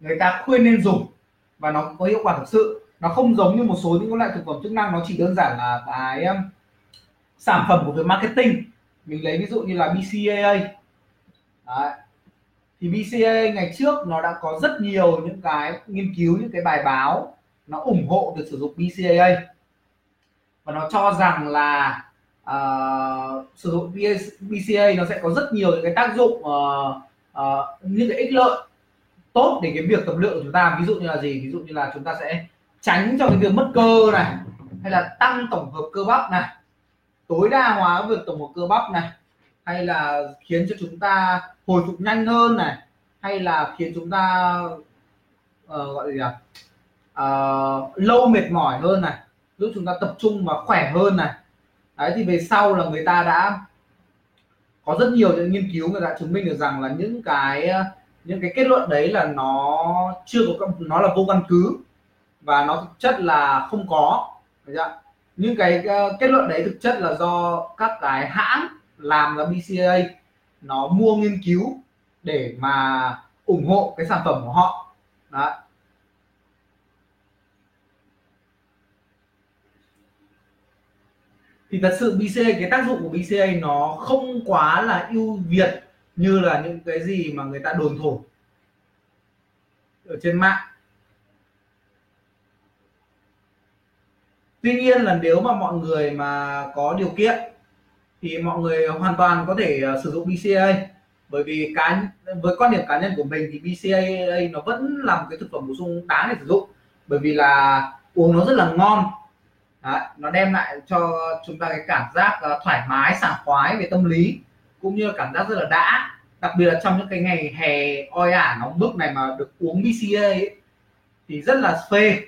người ta khuyên nên dùng và nó có hiệu quả thực sự. Nó không giống như một số những loại thực phẩm chức năng, nó chỉ đơn giản là cái um, sản phẩm của việc marketing. Mình lấy ví dụ như là BCAA Đấy. thì BCAA ngày trước nó đã có rất nhiều những cái nghiên cứu, những cái bài báo nó ủng hộ việc sử dụng BCAA và nó cho rằng là uh, sử dụng BCA nó sẽ có rất nhiều những cái tác dụng uh, uh, những cái ích lợi tốt để cái việc tập luyện của chúng ta. Ví dụ như là gì? Ví dụ như là chúng ta sẽ tránh cho cái việc mất cơ này hay là tăng tổng hợp cơ bắp này tối đa hóa việc tổng hợp cơ bắp này hay là khiến cho chúng ta hồi phục nhanh hơn này hay là khiến chúng ta uh, gọi là gì uh, lâu mệt mỏi hơn này giúp chúng ta tập trung và khỏe hơn này đấy, thì về sau là người ta đã có rất nhiều những nghiên cứu, người ta chứng minh được rằng là những cái ờ, những cái kết luận đấy là nó chưa có nó là vô căn cứ và nó thực chất là không có. Những cái ờ, kết luận đấy thực chất là do các cái hãng làm ra BCA nó mua nghiên cứu để mà ủng hộ cái sản phẩm của họ. Đấy. Thì thật sự BCA, cái tác dụng của BCA nó không quá là ưu việt như là những cái gì mà người ta đồn thổi ở trên mạng. Tuy nhiên là nếu mà mọi người mà có điều kiện thì mọi người hoàn toàn có thể à, sử dụng BCA. Bởi vì cá với quan điểm cá nhân của mình thì BCA nó vẫn là một cái thực phẩm bổ sung đáng để sử dụng. Bởi vì là uống nó rất là ngon. Đấy, nó đem lại cho chúng ta cái cảm giác uh, thoải mái sảng khoái về tâm lý cũng như là cảm giác rất là đã. Đặc biệt là trong những cái ngày hè oi ả nóng bức này mà được uống BCA ấy, thì rất là phê.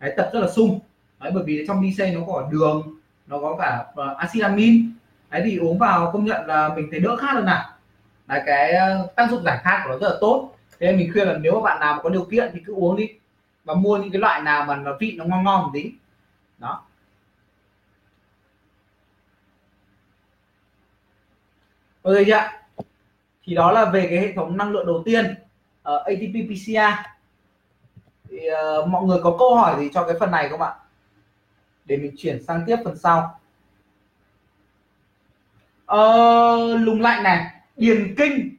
Đấy, tập rất là sung. Đấy, bởi vì trong BCA nó có đường nó có cả ờ, uh, acid amin đấy thì uống vào công nhận là mình thấy đỡ khát hơn nào là cái uh, tác dụng giải khát của nó rất là tốt. Thế nên mình khuyên là nếu mà bạn nào mà có điều kiện thì cứ uống đi. Và mua những cái loại nào mà nó vị nó ngon ngon một tí. Đó. Ok chưa thì đó là về cái hệ thống năng lượng đầu tiên uh, ATP PCA thì uh, mọi người có câu hỏi gì cho cái phần này không ạ? Để mình chuyển sang tiếp phần sau. Uh, lùng lạnh này điền kinh.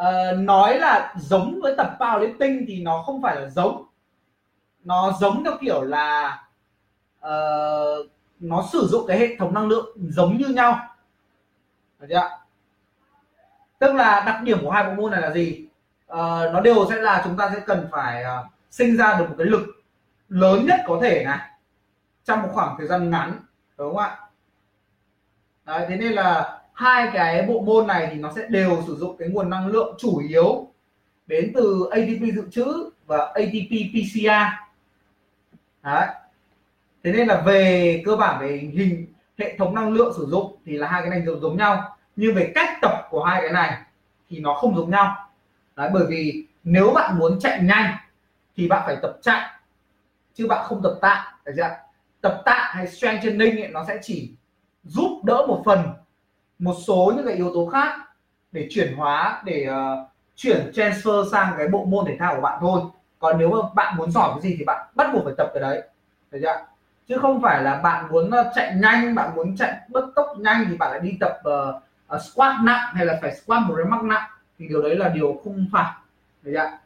Uh, nói là giống với tập powerlifting thì nó không phải là giống. Nó giống theo kiểu là uh, nó sử dụng cái hệ thống năng lượng giống như nhau. Được chưa tức là đặc điểm của hai bộ môn này là gì? Uh, nó đều sẽ là chúng ta sẽ cần phải uh, sinh ra được một cái lực lớn nhất có thể này trong một khoảng thời gian ngắn đúng không ạ? Đấy, thế nên là hai cái bộ môn này thì nó sẽ đều sử dụng cái nguồn năng lượng chủ yếu đến từ ATP dự trữ và ATP pcr Đấy. thế nên là về cơ bản về hình hệ thống năng lượng sử dụng thì là hai cái này đều giống nhau. Nhưng về cách tập của hai cái này thì nó không giống nhau. Đấy, bởi vì nếu bạn muốn chạy nhanh thì bạn phải tập chạy chứ bạn không tập tạ được chưa tập tạ hay strength training ấy, nó sẽ chỉ giúp đỡ một phần một số những cái yếu tố khác để chuyển hóa để uh, chuyển transfer sang cái bộ môn thể thao của bạn thôi. Còn nếu mà bạn muốn giỏi cái gì thì bạn bắt buộc phải tập cái đấy được chưa chứ không phải là bạn muốn ờ, chạy nhanh bạn muốn chạy bứt tốc nhanh thì bạn lại đi tập uh, uh, squat nặng hay là phải squat một cái mắc nặng thì điều đấy là điều không phải. Được chưa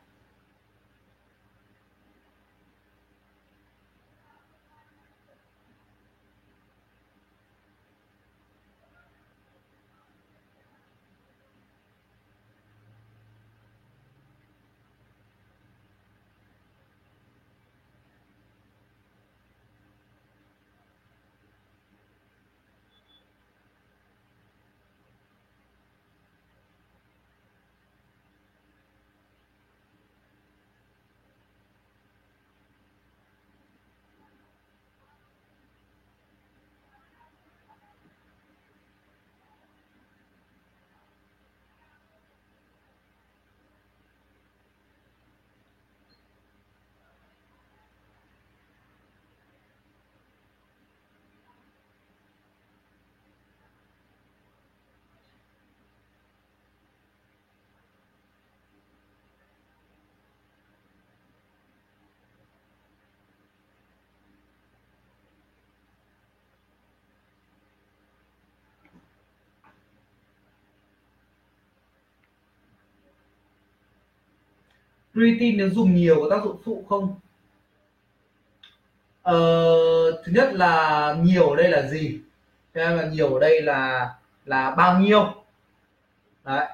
creatine nếu dùng nhiều có tác dụng phụ không? Ờ, thứ nhất là nhiều ở đây là gì? Thế là nhiều ở đây là là bao nhiêu? Đấy.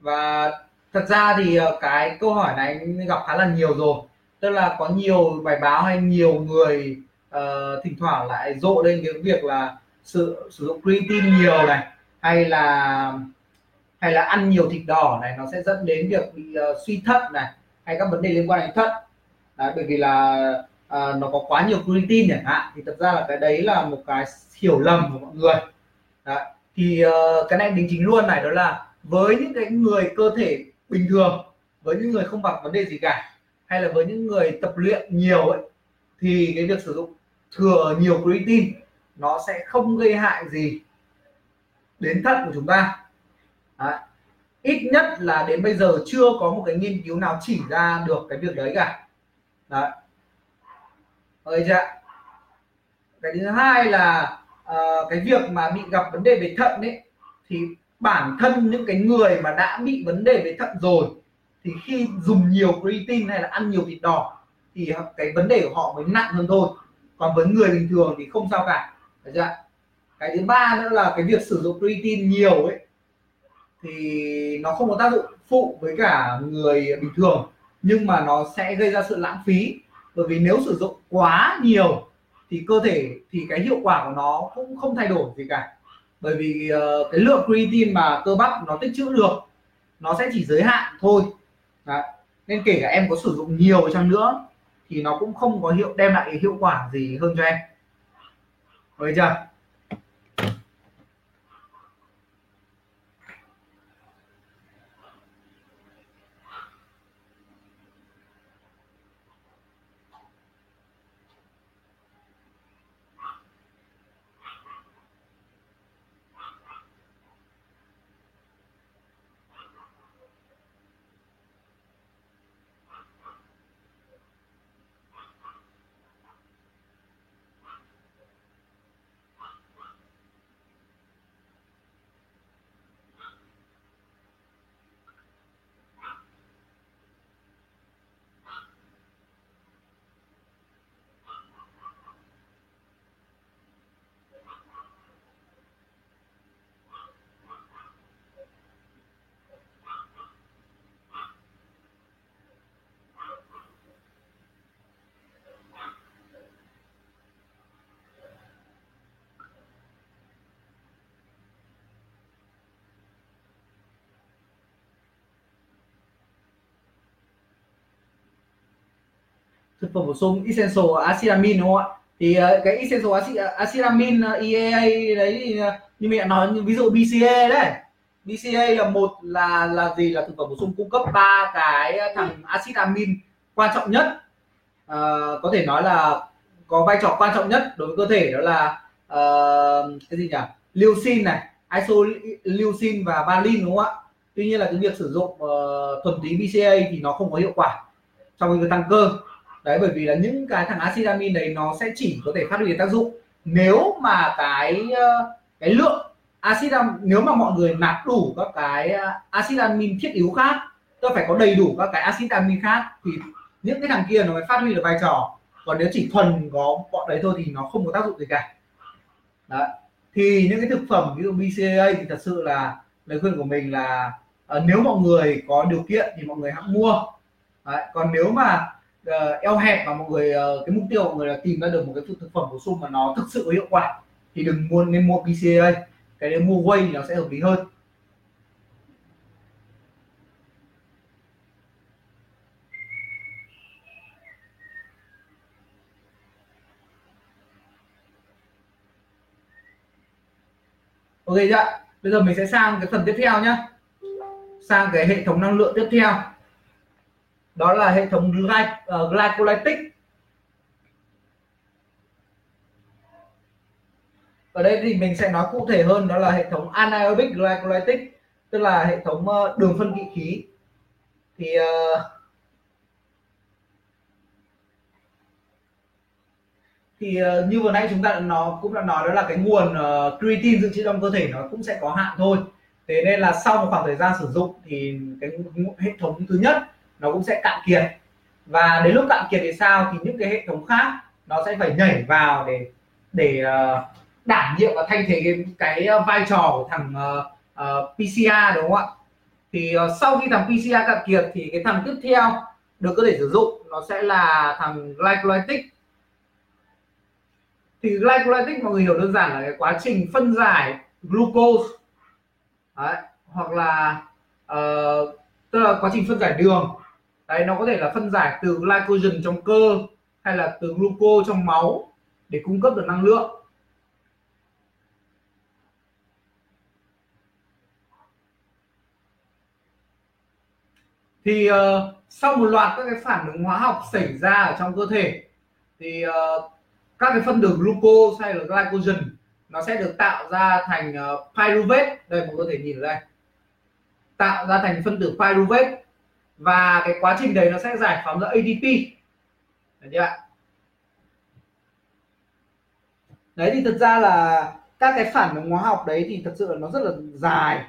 Và thật ra thì ờ, cái câu hỏi này gặp khá là nhiều rồi. Tức là có nhiều bài báo hay nhiều người uh, thỉnh thoảng lại rộ lên cái việc là sự sử dụng creatine nhiều này hay là hay là ăn nhiều thịt đỏ này nó sẽ dẫn đến việc bị uh, suy thận này hay các vấn đề liên quan đến thận đấy, bởi vì là à, nó có quá nhiều creatine chẳng hạn thì thật ra là cái đấy là một cái hiểu lầm của mọi người đấy. thì uh, cái này đính chính luôn này đó là với những cái người cơ thể bình thường với những người không gặp vấn đề gì cả hay là với những người tập luyện nhiều ấy thì cái việc sử dụng thừa nhiều creatine nó sẽ không gây hại gì đến thận của chúng ta đấy ít nhất là đến bây giờ chưa có một cái nghiên cứu nào chỉ ra được cái việc đấy cả. Đấy. Ok chưa cái thứ hai là uh, cái việc mà bị gặp vấn đề về thận ấy thì bản thân những cái người mà đã bị vấn đề về thận rồi thì khi dùng nhiều creatine hay là ăn nhiều thịt đỏ thì cái vấn đề của họ mới nặng hơn thôi. Còn với người bình thường thì không sao cả. Được chưa cái thứ ba nữa là cái việc sử dụng creatine nhiều ấy thì nó không có tác dụng phụ với cả người bình thường nhưng mà nó sẽ gây ra sự lãng phí. Bởi vì nếu sử dụng quá nhiều thì cơ thể thì cái hiệu quả của nó cũng không thay đổi gì cả. Bởi vì uh, cái lượng creatine mà cơ bắp nó tích trữ được nó sẽ chỉ giới hạn thôi. Đấy. nên kể cả em có sử dụng nhiều chăng nữa thì nó cũng không có hiệu đem lại hiệu quả gì hơn cho em. Được chưa? Thực phẩm bổ sung essential acid amin đúng không ạ? Thì ờ, cái essential acid acid amin ờ, EAA đấy thì, như mình đã nói như ví dụ BCA đấy. BCA là một là là gì? Là thực phẩm bổ sung cung cấp ba cái thằng acid amin quan trọng nhất. À, có thể nói là có vai trò quan trọng nhất đối với cơ thể đó là uh, cái gì nhỉ? Leucin này isoleucin và valine đúng không ạ? Tuy nhiên là cái việc sử dụng uh, thuần túy BCA thì nó không có hiệu quả trong việc tăng cơ đấy bởi vì là những cái thằng acid amin đấy nó sẽ chỉ có thể phát huy tác dụng nếu mà cái ờ, cái lượng acid nếu mà mọi người nạp đủ các cái ờ, acid amin thiết yếu khác tôi phải có đầy đủ các cái acid amin khác thì những cái thằng kia nó mới phát huy được vai trò còn nếu chỉ thuần có bọn đấy thôi thì nó không có tác dụng gì cả đấy. thì những cái thực phẩm ví dụ BCAA thì thật sự là lời khuyên của mình là uh, nếu mọi người có điều kiện thì mọi người hãy mua đấy. còn nếu mà uh, eo hẹp mà mọi người uh, cái mục tiêu mọi người là tìm ra được một cái thực phẩm bổ sung mà nó thực sự hiệu quả thì đừng mua nên mua BCA cái đấy mua whey thì nó sẽ hợp lý hơn Ok chưa? Bây giờ mình sẽ sang cái phần tiếp theo nhé. Sang cái hệ thống năng lượng tiếp theo đó là hệ thống uh, glycolytic. Ở đây thì mình sẽ nói cụ thể hơn đó là hệ thống anaerobic glycolytic tức là hệ thống uh, đường phân kỵ khí. Thì uh, thì uh, như vừa nãy chúng ta nó cũng đã nói đó là cái nguồn uh, creatine dự trữ trong cơ thể nó cũng sẽ có hạn thôi. Thế nên là sau một khoảng thời gian sử dụng thì cái hệ thống thứ nhất nó cũng sẽ cạn kiệt. Và đến lúc cạn kiệt thì sao? Thì những cái hệ thống khác nó sẽ phải nhảy vào để để uh, đảm nhiệm và thay thế cái, cái ờ, vai trò của thằng ờ, uh, uh, PCR đúng không ạ? Thì uh, sau khi thằng PCR cạn kiệt thì cái thằng tiếp theo được có thể sử dụng nó sẽ là thằng glycolytic. Thì glycolytic mọi người hiểu đơn giản là cái quá trình phân giải glucose Đấy. hoặc là uh, tức là quá trình phân giải đường đấy nó có thể là phân giải từ glycogen trong cơ hay là từ glucose trong máu để cung cấp được năng lượng. Thì uh, sau một loạt các cái phản ứng hóa học xảy ra ở trong cơ thể thì uh, các cái phân tử glucose hay là glycogen nó sẽ được tạo ra thành uh, pyruvate. Đây mọi người có thể nhìn ở đây. Tạo ra thành phân tử pyruvate và cái quá trình đấy nó sẽ giải phóng ra ADP được chưa ạ? Đấy thì thật ra là các cái phản ứng hóa học đấy thì thật sự là nó rất là dài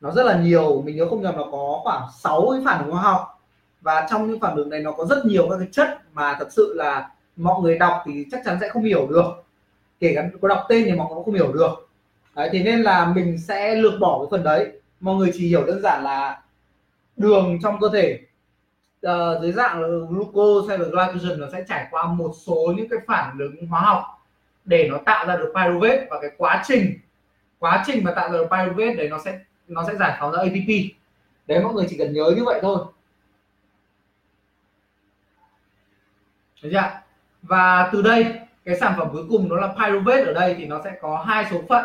nó rất là nhiều. Mình nhớ không nhầm nó có khoảng 6 cái phản ứng hóa học. Và trong những phản ứng này nó có rất nhiều các cái chất mà thật sự là mọi người đọc thì chắc chắn sẽ không hiểu được. Kể cả có đọc tên thì mọi người cũng không hiểu được. Đấy, thì nên là mình sẽ lược bỏ cái phần đấy. Mọi người chỉ hiểu đơn giản là đường trong cơ thể. Uh, dưới dạng là glucose hay là glycogen nó sẽ trải qua một số những cái phản ứng hóa học để nó tạo ra được pyruvate và cái quá trình quá trình mà tạo ra được pyruvate đấy nó sẽ nó sẽ giải phóng ra ATP đấy mọi người chỉ cần nhớ như vậy thôi. Đấy chưa và từ đây cái sản phẩm cuối cùng đó là pyruvate. Ở đây thì nó sẽ có hai số phận.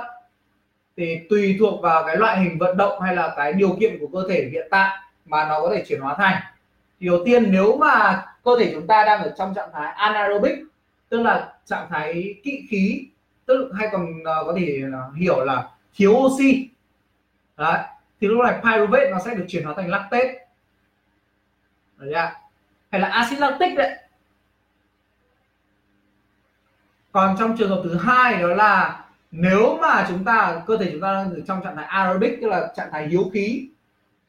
Thì tùy thuộc vào cái loại hình vận động hay là cái điều kiện của cơ thể hiện tại mà nó có thể chuyển hóa thành. Thì đầu tiên nếu mà cơ thể chúng ta đang ở trong trạng thái anaerobic tức là trạng thái kỵ khí tức hay còn uh, có thể uh, hiểu là thiếu oxy. Đấy thì lúc này pyruvate nó sẽ được chuyển hóa thành lactate. Đấy hay là axit lactic đấy. Còn trong trường hợp thứ hai đó là nếu mà chúng ta cơ thể chúng ta đang ở trong trạng thái aerobic tức là trạng thái hiếu khí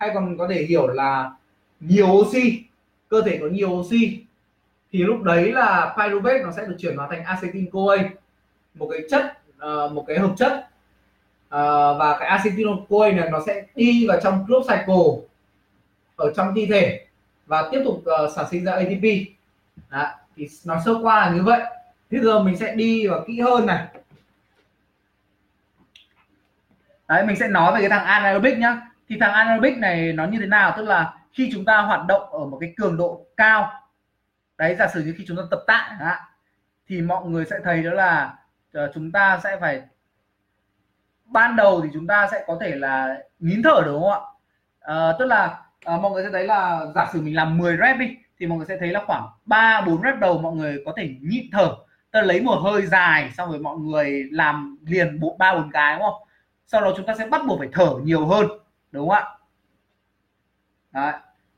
hay còn có thể hiểu là nhiều oxy, cơ thể có nhiều oxy, thì lúc đấy là pyruvate nó sẽ được chuyển hóa thành acetyl CoA một cái chất ờ, một cái hợp chất. Ờ, và cái acetyl CoA này nó sẽ đi vào trong crop cycle ở trong thi thể và tiếp tục ờ, sản sinh ra ATP Đó. thì nó sơ qua là như vậy. Bây giờ mình sẽ đi vào kỹ hơn này. Đấy, mình sẽ nói về cái thằng anaerobic nhá thì thằng anaerobic này nó như thế nào? Tức là khi chúng ta hoạt động ở một cái cường độ cao đấy giả sử như khi chúng ta tập tạ thì mọi người sẽ thấy đó là ờ, chúng ta sẽ phải ban đầu thì chúng ta sẽ có thể là nín thở đúng không ạ? À, tức là à, mọi người sẽ thấy là giả sử mình làm 10 rep đi thì mọi người sẽ thấy là khoảng 3 4 rep đầu mọi người có thể nhịn thở. Tức là lấy một hơi dài xong rồi mọi người làm liền bộ ba bốn cái đúng không? Sau đó chúng ta sẽ bắt buộc phải thở nhiều hơn đúng không ạ? Đấy.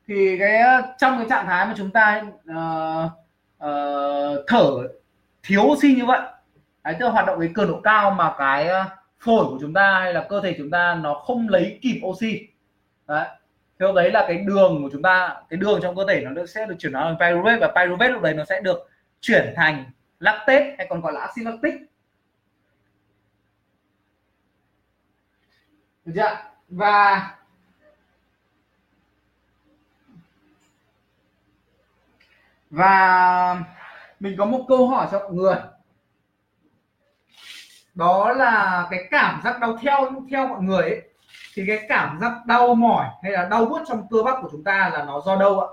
thì cái ờ, trong cái trạng thái mà chúng ta uh, uh, thở thiếu oxy như vậy Đấy, tức là hoạt động cái cường độ cao mà cái phổi của chúng ta hay là cơ thể chúng ta nó không lấy kịp oxy. Đấy. Theo đấy là cái đường của chúng ta cái đường trong cơ thể nó sẽ được chuyển hóa thành pyruvate và pyruvate lúc đấy nó sẽ được chuyển thành lactate hay còn gọi là axit lactic được chưa và và mình có một câu hỏi cho mọi người. Đó là cái cảm giác đau theo theo mọi người ấy, thì cái cảm giác đau mỏi hay là đau buốt trong cơ bắp của chúng ta là nó do đâu ạ?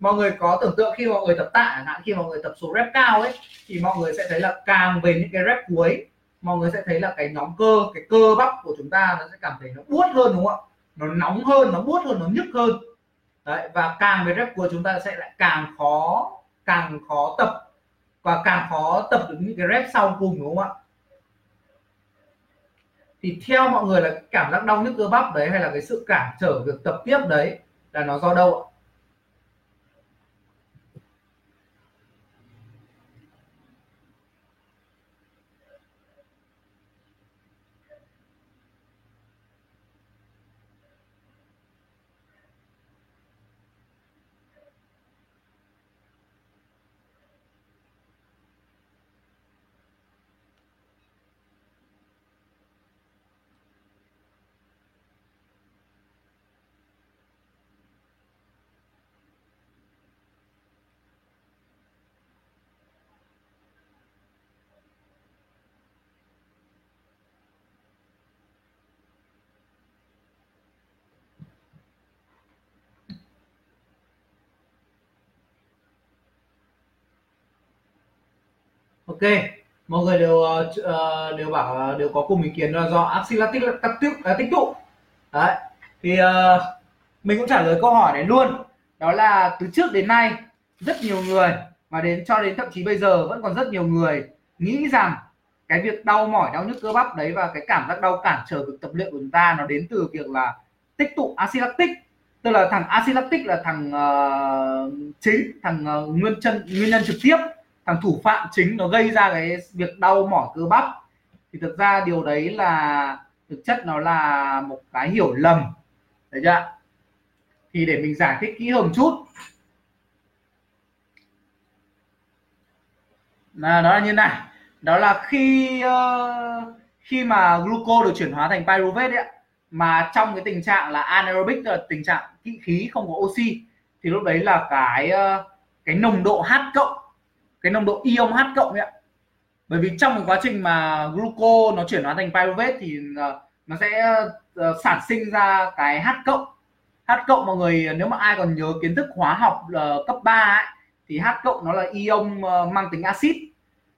Mọi người có tưởng tượng khi mọi người tập tạ chẳng hạn khi mọi người tập số rep cao ấy thì mọi người sẽ thấy là càng về những cái rep cuối mọi người sẽ thấy là cái nhóm cơ, cái cơ bắp của chúng ta nó sẽ cảm thấy nó buốt hơn, đúng không ạ? Nó nóng hơn, nó buốt hơn, nó nhức hơn. Đấy, và càng về rep cuối chúng ta sẽ lại càng khó càng khó tập và càng khó tập được những cái rep sau cùng, đúng không ạ? Thì theo mọi người là cảm giác đau nhức cơ bắp đấy hay là cái sự cản trở việc tập tiếp đấy là nó do đâu ạ? Ok mọi người đều uh, đều bảo ờ, đều có cùng ý kiến là do axit lactic tích tích, tích tụ. Đấy thì uh, mình cũng trả lời câu hỏi này luôn. Đó là từ trước đến nay rất nhiều người và đến cho đến thậm chí bây giờ vẫn còn rất nhiều người nghĩ rằng cái việc đau mỏi đau nhức cơ bắp đấy và cái cảm giác đau cản trở việc tập luyện của chúng ta nó đến từ việc là tích tụ axit lactic tức là thằng axit lactic là thằng uh, chính thằng uh, nguyên chân nguyên nhân trực tiếp thằng thủ phạm chính nó gây ra cái việc đau mỏi cơ bắp. Thì thực ra điều đấy là thực chất nó là một cái hiểu lầm. Đấy chưa thì để mình giải thích kỹ hơn chút. Là nó là như này. Đó là khi uh, khi mà gluco được chuyển hóa thành pyruvate ấy, mà trong cái tình trạng là anaerobic tức là tình trạng kỵ khí không có oxy thì lúc đấy là cái uh, cái nồng độ H cộng cái nồng độ ion H cộng ấy ạ. Bởi vì trong cái quá trình mà gluco nó chuyển hóa thành pyruvate thì ờ, nó sẽ ờ, sản sinh ra cái H cộng. H cộng mọi người nếu mà ai còn nhớ kiến thức hóa học uh, cấp 3 ấy, thì H cộng nó là ion mang tính axit.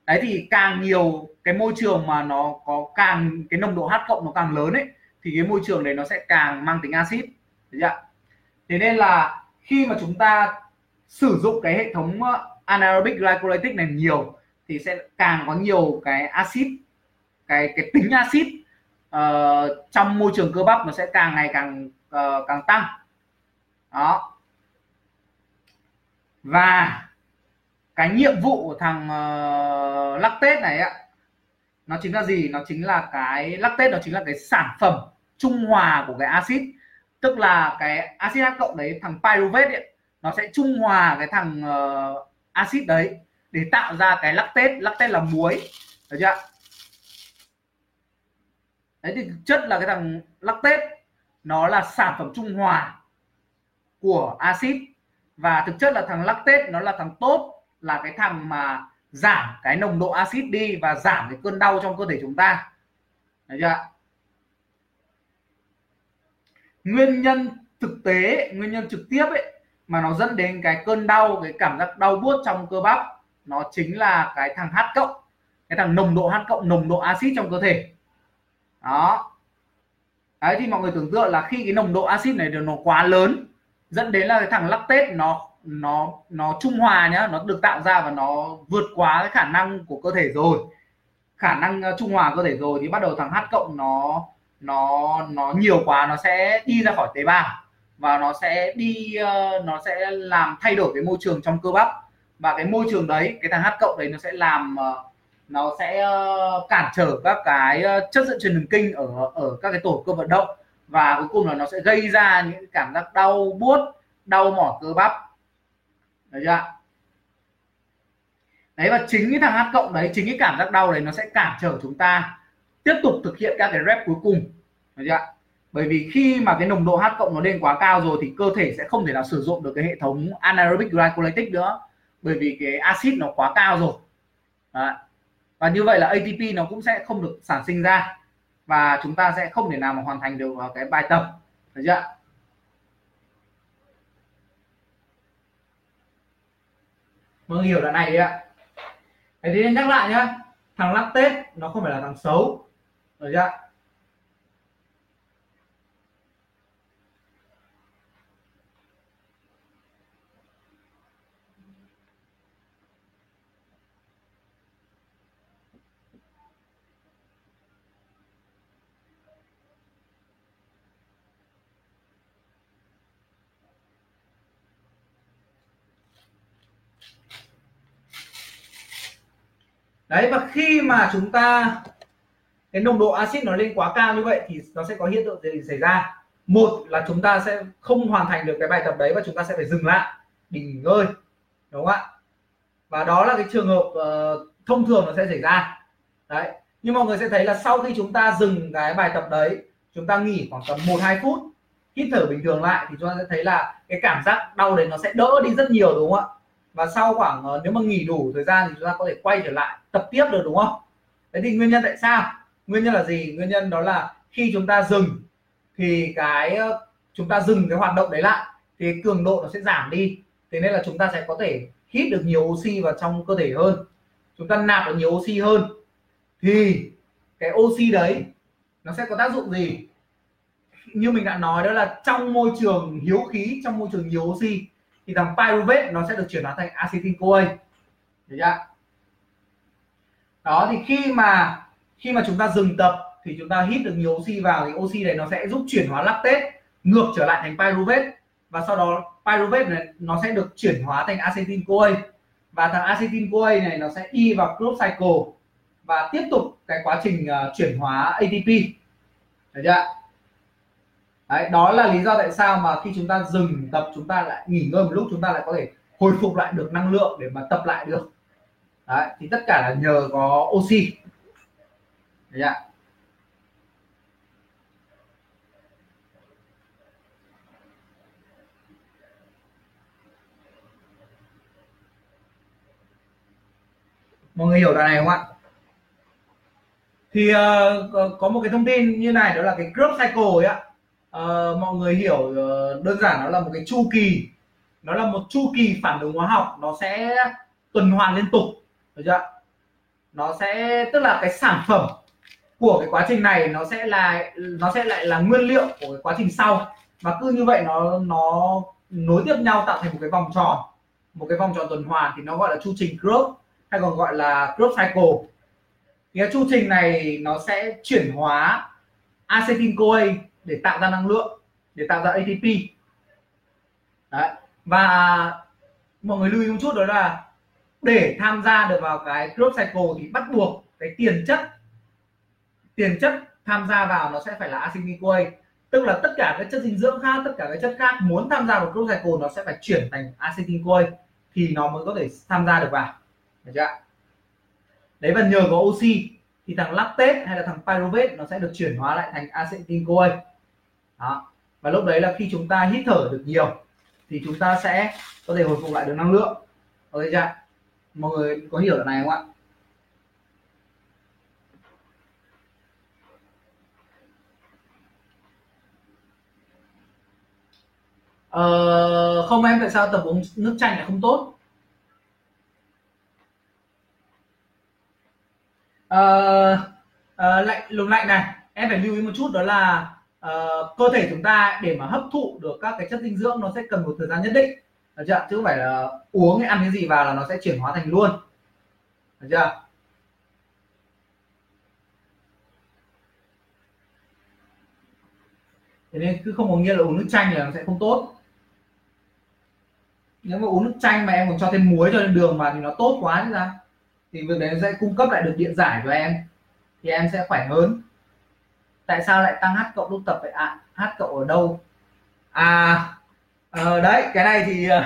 Đấy thì càng nhiều cái môi trường mà nó có càng cái nồng độ H cộng nó càng lớn ấy thì cái môi trường đấy nó sẽ càng mang tính axit. Thế nên là khi mà chúng ta sử dụng cái hệ thống anaerobic glycolytic này nhiều thì sẽ càng có nhiều cái axit cái cái tính axit uh, ờ, trong môi trường cơ bắp nó sẽ càng ngày càng uh, càng tăng. Đó. Và cái nhiệm vụ của thằng uh, lactate này ạ nó chính là gì? Nó chính là cái lactate nó chính là cái sản phẩm trung hòa của cái axit tức là cái axit H cộng đấy thằng pyruvate ấy, nó sẽ trung hòa cái thằng uh, axit đấy để tạo ra cái lactate. Lactate là muối, được chưa đấy thì thực chất là cái thằng lactate, nó là sản phẩm trung hòa của axit và thực chất là thằng lactate nó là thằng tốt, là cái thằng mà giảm cái nồng độ axit đi và giảm cái cơn đau trong cơ thể chúng ta. Được chưa nguyên nhân thực tế, nguyên nhân trực tiếp ấy mà nó dẫn đến cái cơn đau, cái cảm giác đau buốt trong cơ bắp, nó chính là cái thằng H cộng, cái thằng nồng độ H cộng, nồng độ axit trong cơ thể. Đó. Đấy, thì mọi người tưởng tượng là khi cái nồng độ axit này nó quá lớn, dẫn đến là cái thằng lactate nó nó nó trung hòa nhá, nó được tạo ra và nó vượt quá cái khả năng của cơ thể rồi. Khả năng ờ, trung hòa cơ thể rồi thì bắt đầu thằng H cộng nó nó nó nhiều quá, nó sẽ đi ra khỏi tế bào và nó sẽ đi uh, nó sẽ làm thay đổi cái môi trường trong cơ bắp. Và cái môi trường đấy cái thằng H cộng đấy nó sẽ làm uh, nó sẽ uh, cản trở các cái chất dẫn truyền thần kinh ở ở các cái tổ cơ vận động. Và cuối cùng là nó sẽ gây ra những cảm giác đau buốt đau mỏi cơ bắp. Đấy chưa đấy và chính cái thằng H cộng đấy chính cái cảm giác đau đấy nó sẽ cản trở chúng ta tiếp tục thực hiện các cái rep cuối cùng. Được chưa bởi vì khi mà cái nồng độ H cộng nó lên quá cao rồi thì cơ thể sẽ không thể nào sử dụng được cái hệ thống anaerobic glycolytic nữa. Bởi vì cái axit nó quá cao rồi. Đấy. và như vậy là ATP nó cũng sẽ không được sản sinh ra. Và chúng ta sẽ không thể nào mà hoàn thành được cái bài tập. Được chưa mọi vâng, hiểu đoạn này đi ạ. Thế nên nhắc lại nhá. Thằng lactate nó không phải là thằng xấu. Được chưa đấy và khi mà chúng ta cái nồng độ axit nó lên quá cao như vậy thì nó sẽ có hiện tượng gì xảy ra? Một là chúng ta sẽ không hoàn thành được cái bài tập đấy và chúng ta sẽ phải dừng lại. Để nghỉ ngơi đúng không ạ? Và đó là cái trường hợp uh, thông thường nó sẽ xảy ra. Đấy nhưng mọi người sẽ thấy là sau khi chúng ta dừng cái bài tập đấy chúng ta nghỉ khoảng tầm một hai phút hít thở bình thường lại thì chúng ta sẽ thấy là cái cảm giác đau đấy nó sẽ đỡ đi rất nhiều đúng không ạ? Và sau khoảng uh, nếu mà nghỉ đủ thời gian thì chúng ta có thể quay trở lại tập tiếp được đúng không? Thế thì nguyên nhân tại sao? Nguyên nhân là gì? Nguyên nhân đó là khi chúng ta dừng thì cái uh, chúng ta dừng cái hoạt động đấy lại thì cường độ nó sẽ giảm đi. Thế nên là chúng ta sẽ có thể hít được nhiều oxy vào trong cơ thể hơn. Chúng ta nạp được nhiều oxy hơn thì cái oxy đấy nó sẽ có tác dụng gì? Như mình đã nói đó là trong môi trường hiếu khí trong môi trường nhiều oxy thì thằng pyruvate nó sẽ được chuyển hóa thành acetyl CoA được chưa đó thì khi mà khi mà chúng ta dừng tập thì chúng ta hít được nhiều oxy vào thì oxy này nó sẽ giúp chuyển hóa lactate ngược trở lại thành pyruvate. Và sau đó pyruvate này nó sẽ được chuyển hóa thành acetyl CoA và thằng acetyl CoA này nó sẽ đi vào Krebs cycle và tiếp tục cái quá trình uh, chuyển hóa ATP được chưa Đấy, đó là lý do tại sao mà khi chúng ta dừng tập chúng ta lại nghỉ ngơi một lúc chúng ta lại có thể hồi phục lại được năng lượng để mà tập lại được. Đấy, thì tất cả là nhờ có oxy. Đấy ạ. mọi người hiểu đoạn này không ạ? Thì uh, có một cái thông tin như này đó là cái crop cycle ấy ạ uh, mọi người hiểu uh, đơn giản nó là một cái chu kỳ. Nó là một chu kỳ phản ứng hóa học nó sẽ tuần hoàn liên tục được chưa nó sẽ tức là cái sản phẩm của cái quá trình này nó sẽ là nó sẽ lại là nguyên liệu của cái quá trình sau. Và cứ như vậy nó nó nối tiếp nhau tạo thành một cái vòng tròn. Một cái vòng tròn tuần hoàn thì nó gọi là chu trình Krebs hay còn gọi là Krebs cycle. Thì cái chu trình này nó sẽ chuyển hóa acetyl CoA để tạo ra năng lượng, để tạo ra ATP Đấy. và mọi người lưu ý một chút đó là để tham gia được vào cái Krebs cycle thì bắt buộc cái tiền chất tiền chất tham gia vào nó sẽ phải là acetyl CoA tức là tất cả các chất dinh dưỡng khác, tất cả các chất khác muốn tham gia vào Krebs cycle nó sẽ phải chuyển thành acetyl CoA thì nó mới có thể tham gia được vào. Được chưa đấy, và nhờ có oxy thì thằng lactate hay là thằng pyruvate nó sẽ được chuyển hóa lại thành acetyl CoA đó. Và lúc đấy là khi chúng ta hít thở được nhiều thì chúng ta sẽ có thể hồi phục lại được năng lượng. Ok chưa? Mọi người có hiểu được này không ạ? Ờ, không em tại sao tập uống nước chanh lại không tốt? Ờ, uh, lạnh lùng lạnh này em phải lưu ý một chút đó là uh, cơ thể chúng ta để mà hấp thụ được các cái chất dinh dưỡng nó sẽ cần một thời gian nhất định. Được chưa chứ không phải là uống hay ăn cái gì vào là nó sẽ chuyển hóa thành luôn. Được chưa thế nên cứ không có nghĩa là uống nước chanh là nó sẽ không tốt. Nếu mà uống nước chanh mà em còn cho thêm muối cho thêm đường vào thì nó tốt quá ra thì việc đấy sẽ cung cấp lại được điện giải cho em. Thì em sẽ khỏe hơn tại sao lại tăng h cộng lúc tập vậy ạ? À, h cộng ở đâu? À ờ, đấy cái này thì ờ,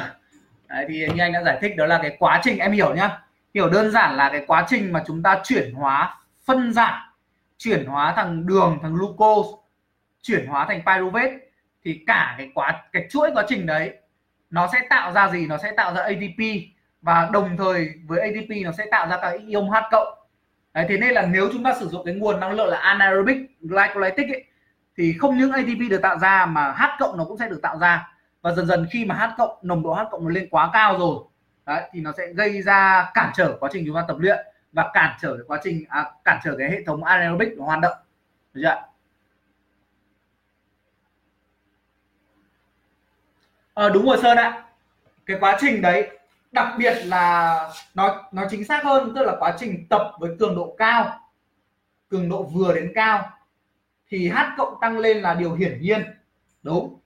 đấy, thì như anh đã giải thích đó là cái quá trình em hiểu nhá. Hiểu đơn giản là cái quá trình mà chúng ta chuyển hóa phân giải chuyển hóa thằng đường thằng glucose chuyển hóa thành pyruvate thì cả cái quá cái chuỗi quá trình đấy nó sẽ tạo ra gì? Nó sẽ tạo ra ATP và đồng thời với ATP nó sẽ tạo ra các ion H cộng Đấy, thế nên là nếu chúng ta sử dụng cái nguồn năng lượng là anaerobic glycolytic ấy, thì không những ATP được tạo ra mà H cộng nó cũng sẽ được tạo ra. Và dần dần khi mà H cộng nồng độ H cộng nó lên quá cao rồi đấy, thì nó sẽ gây ra cản trở quá trình chúng ta tập luyện và cản trở quá trình à, cản trở cái hệ thống anaerobic nó hoạt động. Được chưa à, đúng rồi sơn ạ. Cái quá trình đấy đặc biệt là nói nói chính xác hơn tức là quá trình tập với cường độ cao cường độ vừa đến cao thì h cộng tăng lên là điều hiển nhiên. Đúng.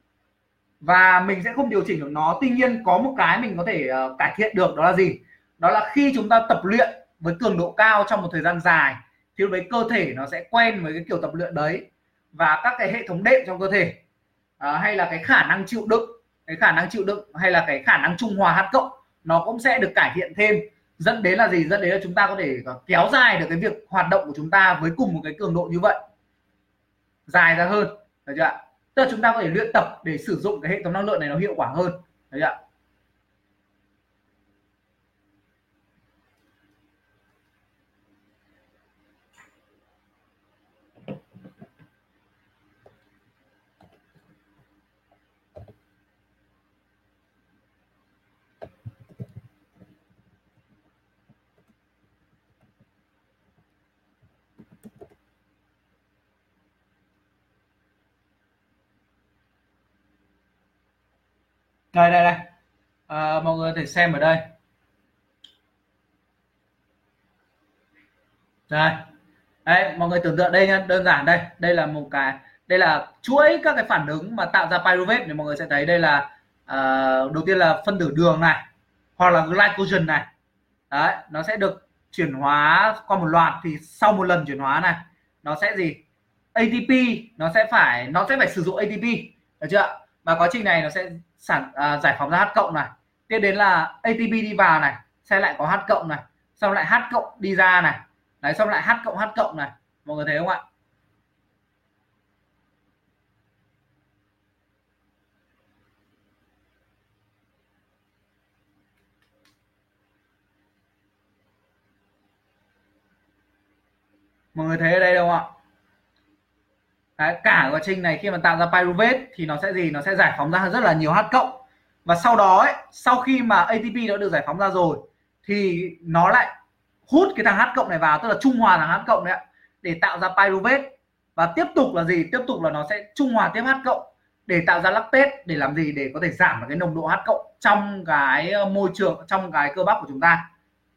Và mình sẽ không điều chỉnh được nó. Tuy nhiên có một cái mình có thể uh, cải thiện được đó là gì? Đó là khi chúng ta tập luyện với cường độ cao trong một thời gian dài thì lúc đấy cơ thể nó sẽ quen với cái kiểu tập luyện đấy và các cái hệ thống đệm trong cơ thể uh, hay là cái khả năng chịu đựng cái khả năng chịu đựng hay là cái khả năng trung hòa h cộng nó cũng sẽ được cải thiện thêm. Dẫn đến là gì? Dẫn đến là chúng ta có thể kéo dài được cái việc hoạt động của chúng ta với cùng một cái cường độ như vậy. Dài ra hơn được chưa tức là chúng ta có thể luyện tập để sử dụng cái hệ thống năng lượng này nó hiệu quả hơn được chưa đây đây đây. À, mọi người thể xem ở đây. Đây. Đấy mọi người tưởng tượng đây nhá đơn giản đây. Đây là một cái đây là chuỗi các cái phản ứng mà tạo ra pyruvate thì mọi người sẽ thấy đây là uh, đầu tiên là phân tử đường này hoặc là glycogen này. Đấy nó sẽ được chuyển hóa qua một loạt. Thì sau một lần chuyển hóa này nó sẽ gì? ATP nó sẽ phải nó sẽ phải sử dụng ATP được chưa? Và quá trình này nó sẽ sản à, giải phóng ra H cộng này. Tiếp đến là ATP đi vào này sẽ lại có H cộng này. Xong lại H cộng đi ra này. Đấy xong lại H cộng H cộng này. Mọi người thấy không ạ? Mọi người thấy ở đây không ạ? Đấy, cả quá trình này khi mà tạo ra pyruvate thì nó sẽ gì? Nó sẽ giải phóng ra rất là nhiều H cộng. Và sau đó ấy, sau khi mà ATP đã được giải phóng ra rồi thì nó lại hút cái thằng H cộng này vào tức là trung hòa thằng H cộng đấy ạ để tạo ra pyruvate. Và tiếp tục là gì? Tiếp tục là nó sẽ trung hòa tiếp H cộng để tạo ra lactate để làm gì? Để có thể giảm cái nồng độ H cộng trong cái ờ, môi trường trong cái cơ bắp của chúng ta.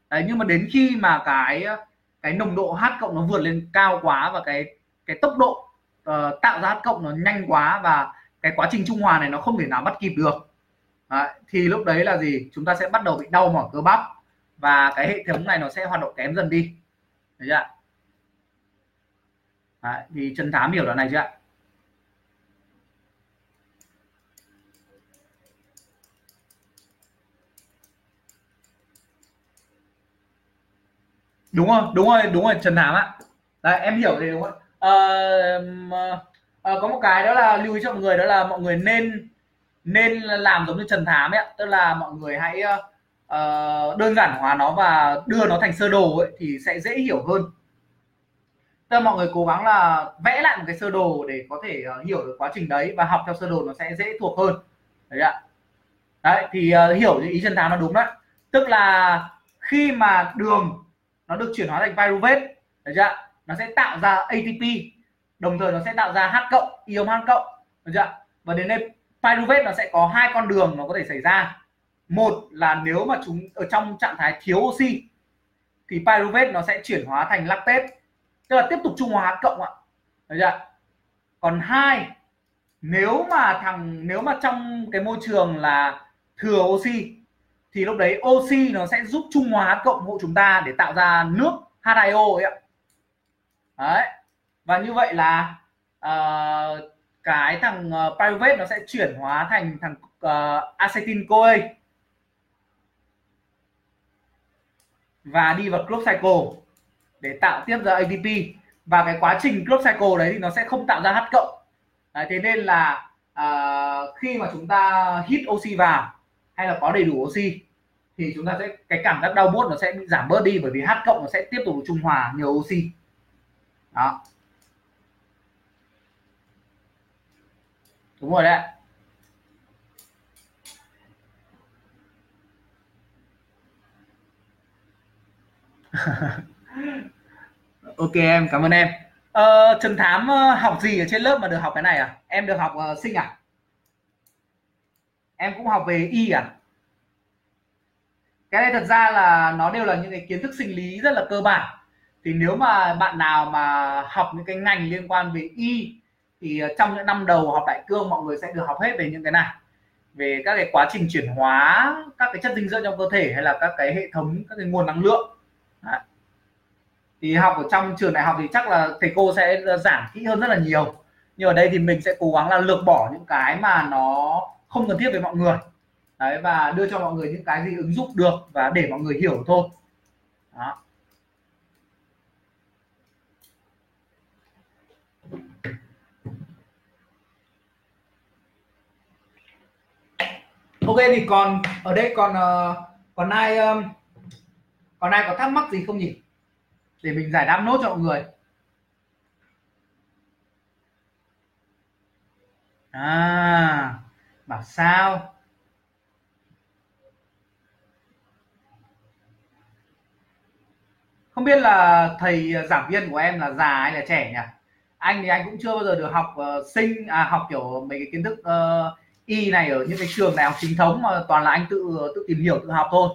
Đấy nhưng mà đến khi mà cái ờ, cái nồng độ H cộng nó vượt lên cao quá và cái cái tốc độ uh, tạo ra cộng nó nhanh quá và cái quá trình trung hòa này nó không thể nào bắt kịp được. Đấy, thì lúc đấy là gì? Chúng ta sẽ bắt đầu bị đau mỏi cơ bắp và cái hệ thống này nó sẽ hoạt động kém dần đi. Thấy chưa đấy, thì chân thám hiểu đoạn này chưa ạ? Đúng rồi đúng rồi đúng rồi trần thám ạ. Đấy em hiểu thì đúng không? À, à, có một cái đó là lưu ý cho mọi người đó là mọi người nên nên làm giống như trần thám ấy tức là mọi người hãy uh, đơn giản hóa nó và đưa nó thành sơ đồ ấy thì sẽ dễ hiểu hơn. Tức là mọi người cố gắng là vẽ lại một cái sơ đồ để có thể uh, hiểu được quá trình đấy và học theo sơ đồ nó sẽ dễ thuộc hơn. Đấy ạ. Đấy thì uh, hiểu ý trần thám nó đúng đấy. Tức là khi mà đường nó được chuyển hóa thành pyruvate đấy chưa nó sẽ tạo ra ATP đồng thời nó sẽ tạo ra H cộng ion H cộng. Được chưa và đến đây, pyruvate nó sẽ có hai con đường nó có thể xảy ra. Một là nếu mà chúng, ở trong trạng thái thiếu oxy, thì pyruvate nó sẽ chuyển hóa thành lactate. Tức là tiếp tục trung hòa H cộng ạ. Được chưa còn hai, nếu mà thằng, nếu mà trong cái môi trường là thừa oxy, thì lúc đấy oxy nó sẽ giúp trung hòa cộng hộ chúng ta để tạo ra nước H2O ấy ạ đấy. Và như vậy là uh, cái thằng ờ, uh, pyruvate nó sẽ chuyển hóa thành thằng ờ, uh, acetyl CoA. Và đi vào close cycle để tạo tiếp ra ATP và cái quá trình close cycle đấy thì nó sẽ không tạo ra H cộng. Đấy, thế nên là uh, khi mà chúng ta hít oxy vào hay là có đầy đủ oxy thì chúng ta sẽ cái cảm giác đau buốt nó sẽ bị giảm bớt đi bởi vì H cộng nó sẽ tiếp tục trung hòa nhiều oxy đó. Đúng rồi đấy. Ok em cảm ơn em. Ờ, Trần Thám ờ, học gì ở trên lớp mà được học cái này à? Em được học uh, sinh à? Em cũng học về y à? Cái này thật ra là nó đều là những cái kiến thức sinh lý rất là cơ bản thì nếu mà bạn nào mà học những cái ngành liên quan về y, thì ờ, trong những năm đầu học đại cương mọi người sẽ được học hết về những cái này. Về các cái quá trình chuyển hóa, các cái chất dinh dưỡng trong cơ thể hay là các cái hệ thống, các cái nguồn năng lượng. Đấy. thì học ở trong trường đại học thì chắc là thầy cô sẽ ờ, giảng kỹ hơn rất là nhiều. Nhưng ở đây thì mình sẽ cố gắng là lược bỏ những cái mà nó không cần thiết với mọi người. Đấy, và đưa cho mọi người những cái gì ứng dụng được và để mọi người hiểu thôi. Đó. Ok thì còn ở đây còn uh, còn ai um, còn ai có thắc mắc gì không nhỉ? Để mình giải đáp nốt cho mọi người. À bảo sao? Không biết là thầy ờ, giảng viên của em là già hay là trẻ nhỉ? Anh thì anh cũng chưa bao giờ được học uh, sinh à học kiểu mấy cái kiến thức uh, y này ở những cái trường đại học chính thống mà toàn là anh tự tự tìm hiểu tự học thôi.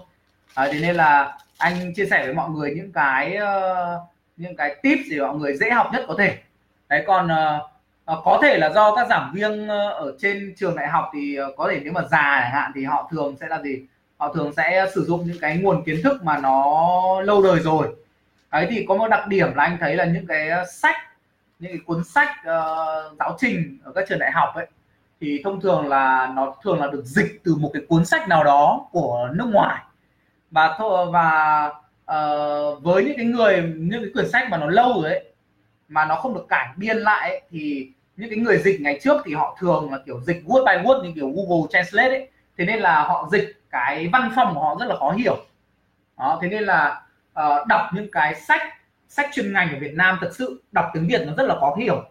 À, thế nên là anh chia sẻ với mọi người những cái uh, những cái tips để mọi người dễ học nhất có thể. Đấy còn uh, có thể là do các giảng viên ở trên trường đại học thì có thể nếu mà già chẳng hạn thì họ thường sẽ là gì? Họ thường sẽ sử dụng những cái nguồn kiến thức mà nó lâu đời rồi. Đấy thì có một đặc điểm là anh thấy là những cái sách những cái cuốn sách uh, giáo trình ở các trường đại học ấy thì thông thường là nó thường là được dịch từ một cái cuốn sách nào đó của nước ngoài. Và và uh, với những cái người những cái quyển sách mà nó lâu rồi ấy mà nó không được cải biên lại ấy, thì những cái người dịch ngày trước thì họ thường là kiểu dịch word by word như kiểu Google Translate ấy. Thế nên là họ dịch cái văn phòng của họ rất là khó hiểu. Đó thế nên là uh, đọc những cái sách sách chuyên ngành ở Việt Nam thật sự đọc tiếng Việt nó rất là khó hiểu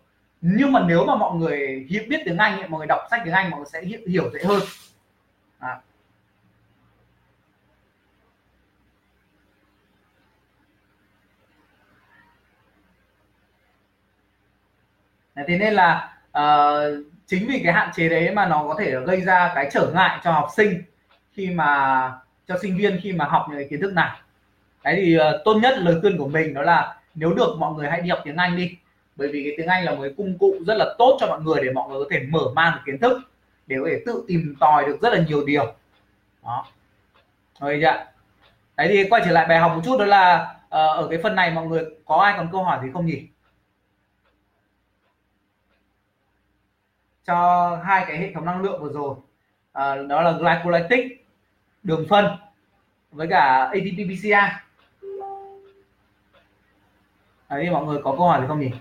nhưng mà nếu mà mọi người hiểu biết tiếng Anh ấy, mọi người đọc sách tiếng Anh mọi người sẽ hiểu, hiểu dễ hơn. À. thế nên là uh, chính vì cái hạn chế đấy mà nó có thể gây ra cái trở ngại cho học sinh khi mà cho sinh viên khi mà học những cái kiến thức này. Đấy thì uh, tốt nhất lời khuyên của mình đó là nếu được mọi người hãy đi học tiếng Anh đi bởi vì cái tiếng Anh là một cái công cụ rất là tốt cho mọi người để mọi người có thể mở mang được kiến thức để có thể tự tìm tòi được rất là nhiều điều. Đó. Rồi chưa đấy thì quay trở lại bài học một chút đó là uh, ở cái phần này mọi người có ai còn câu hỏi gì không nhỉ? Cho hai cái hệ thống năng lượng vừa rồi. À, đó là glycolytic đường phân với cả ATP PCA đấy mọi người có câu hỏi gì không nhỉ?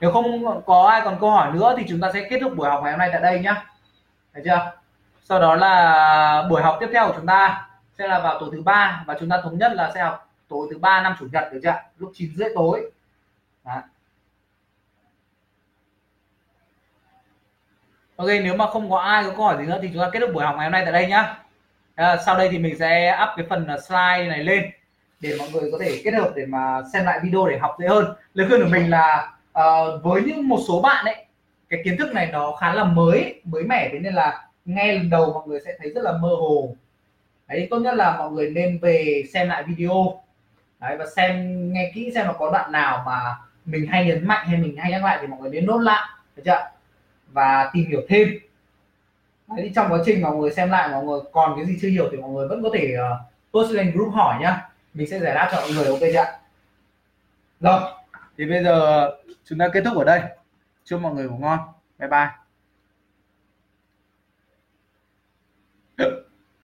Nếu không có ai còn câu hỏi nữa thì chúng ta sẽ kết thúc buổi học ngày hôm nay tại đây nhá. Thấy chưa? Sau đó là buổi học tiếp theo của chúng ta sẽ là vào tối thứ ba và chúng ta thống nhất là sẽ học tối thứ ba năm chủ nhật được chưa lúc 9 rưỡi tối. Đó. ok nếu mà không có ai có câu hỏi gì nữa thì chúng ta kết thúc buổi học ngày hôm nay tại đây nhá. À, sau đây thì mình sẽ up cái phần à, slide này lên để mọi người có thể kết hợp để mà xem lại video để học dễ hơn. Lời khuyên của mình là uh, với những một số bạn ấy cái kiến thức này nó khá là mới mới mẻ. Thế nên là nghe lần đầu mọi người sẽ thấy rất là mơ hồ. Đấy tốt nhất là mọi người nên về xem lại video. Đấy và xem nghe kỹ xem nó có đoạn nào mà mình hay nhấn mạnh hay mình hay nhắc lại thì mọi người nên nốt lại được chưa và tìm hiểu thêm. Đấy, thì trong quá trình mà mọi người xem lại mọi người còn cái gì chưa hiểu thì mọi người vẫn có thể uh, post lên group hỏi nhá. Mình sẽ giải đáp cho mọi người ok chưa rồi thì bây giờ chúng ta kết thúc ở đây. Chúc mọi người ngủ ngon. Bye bye.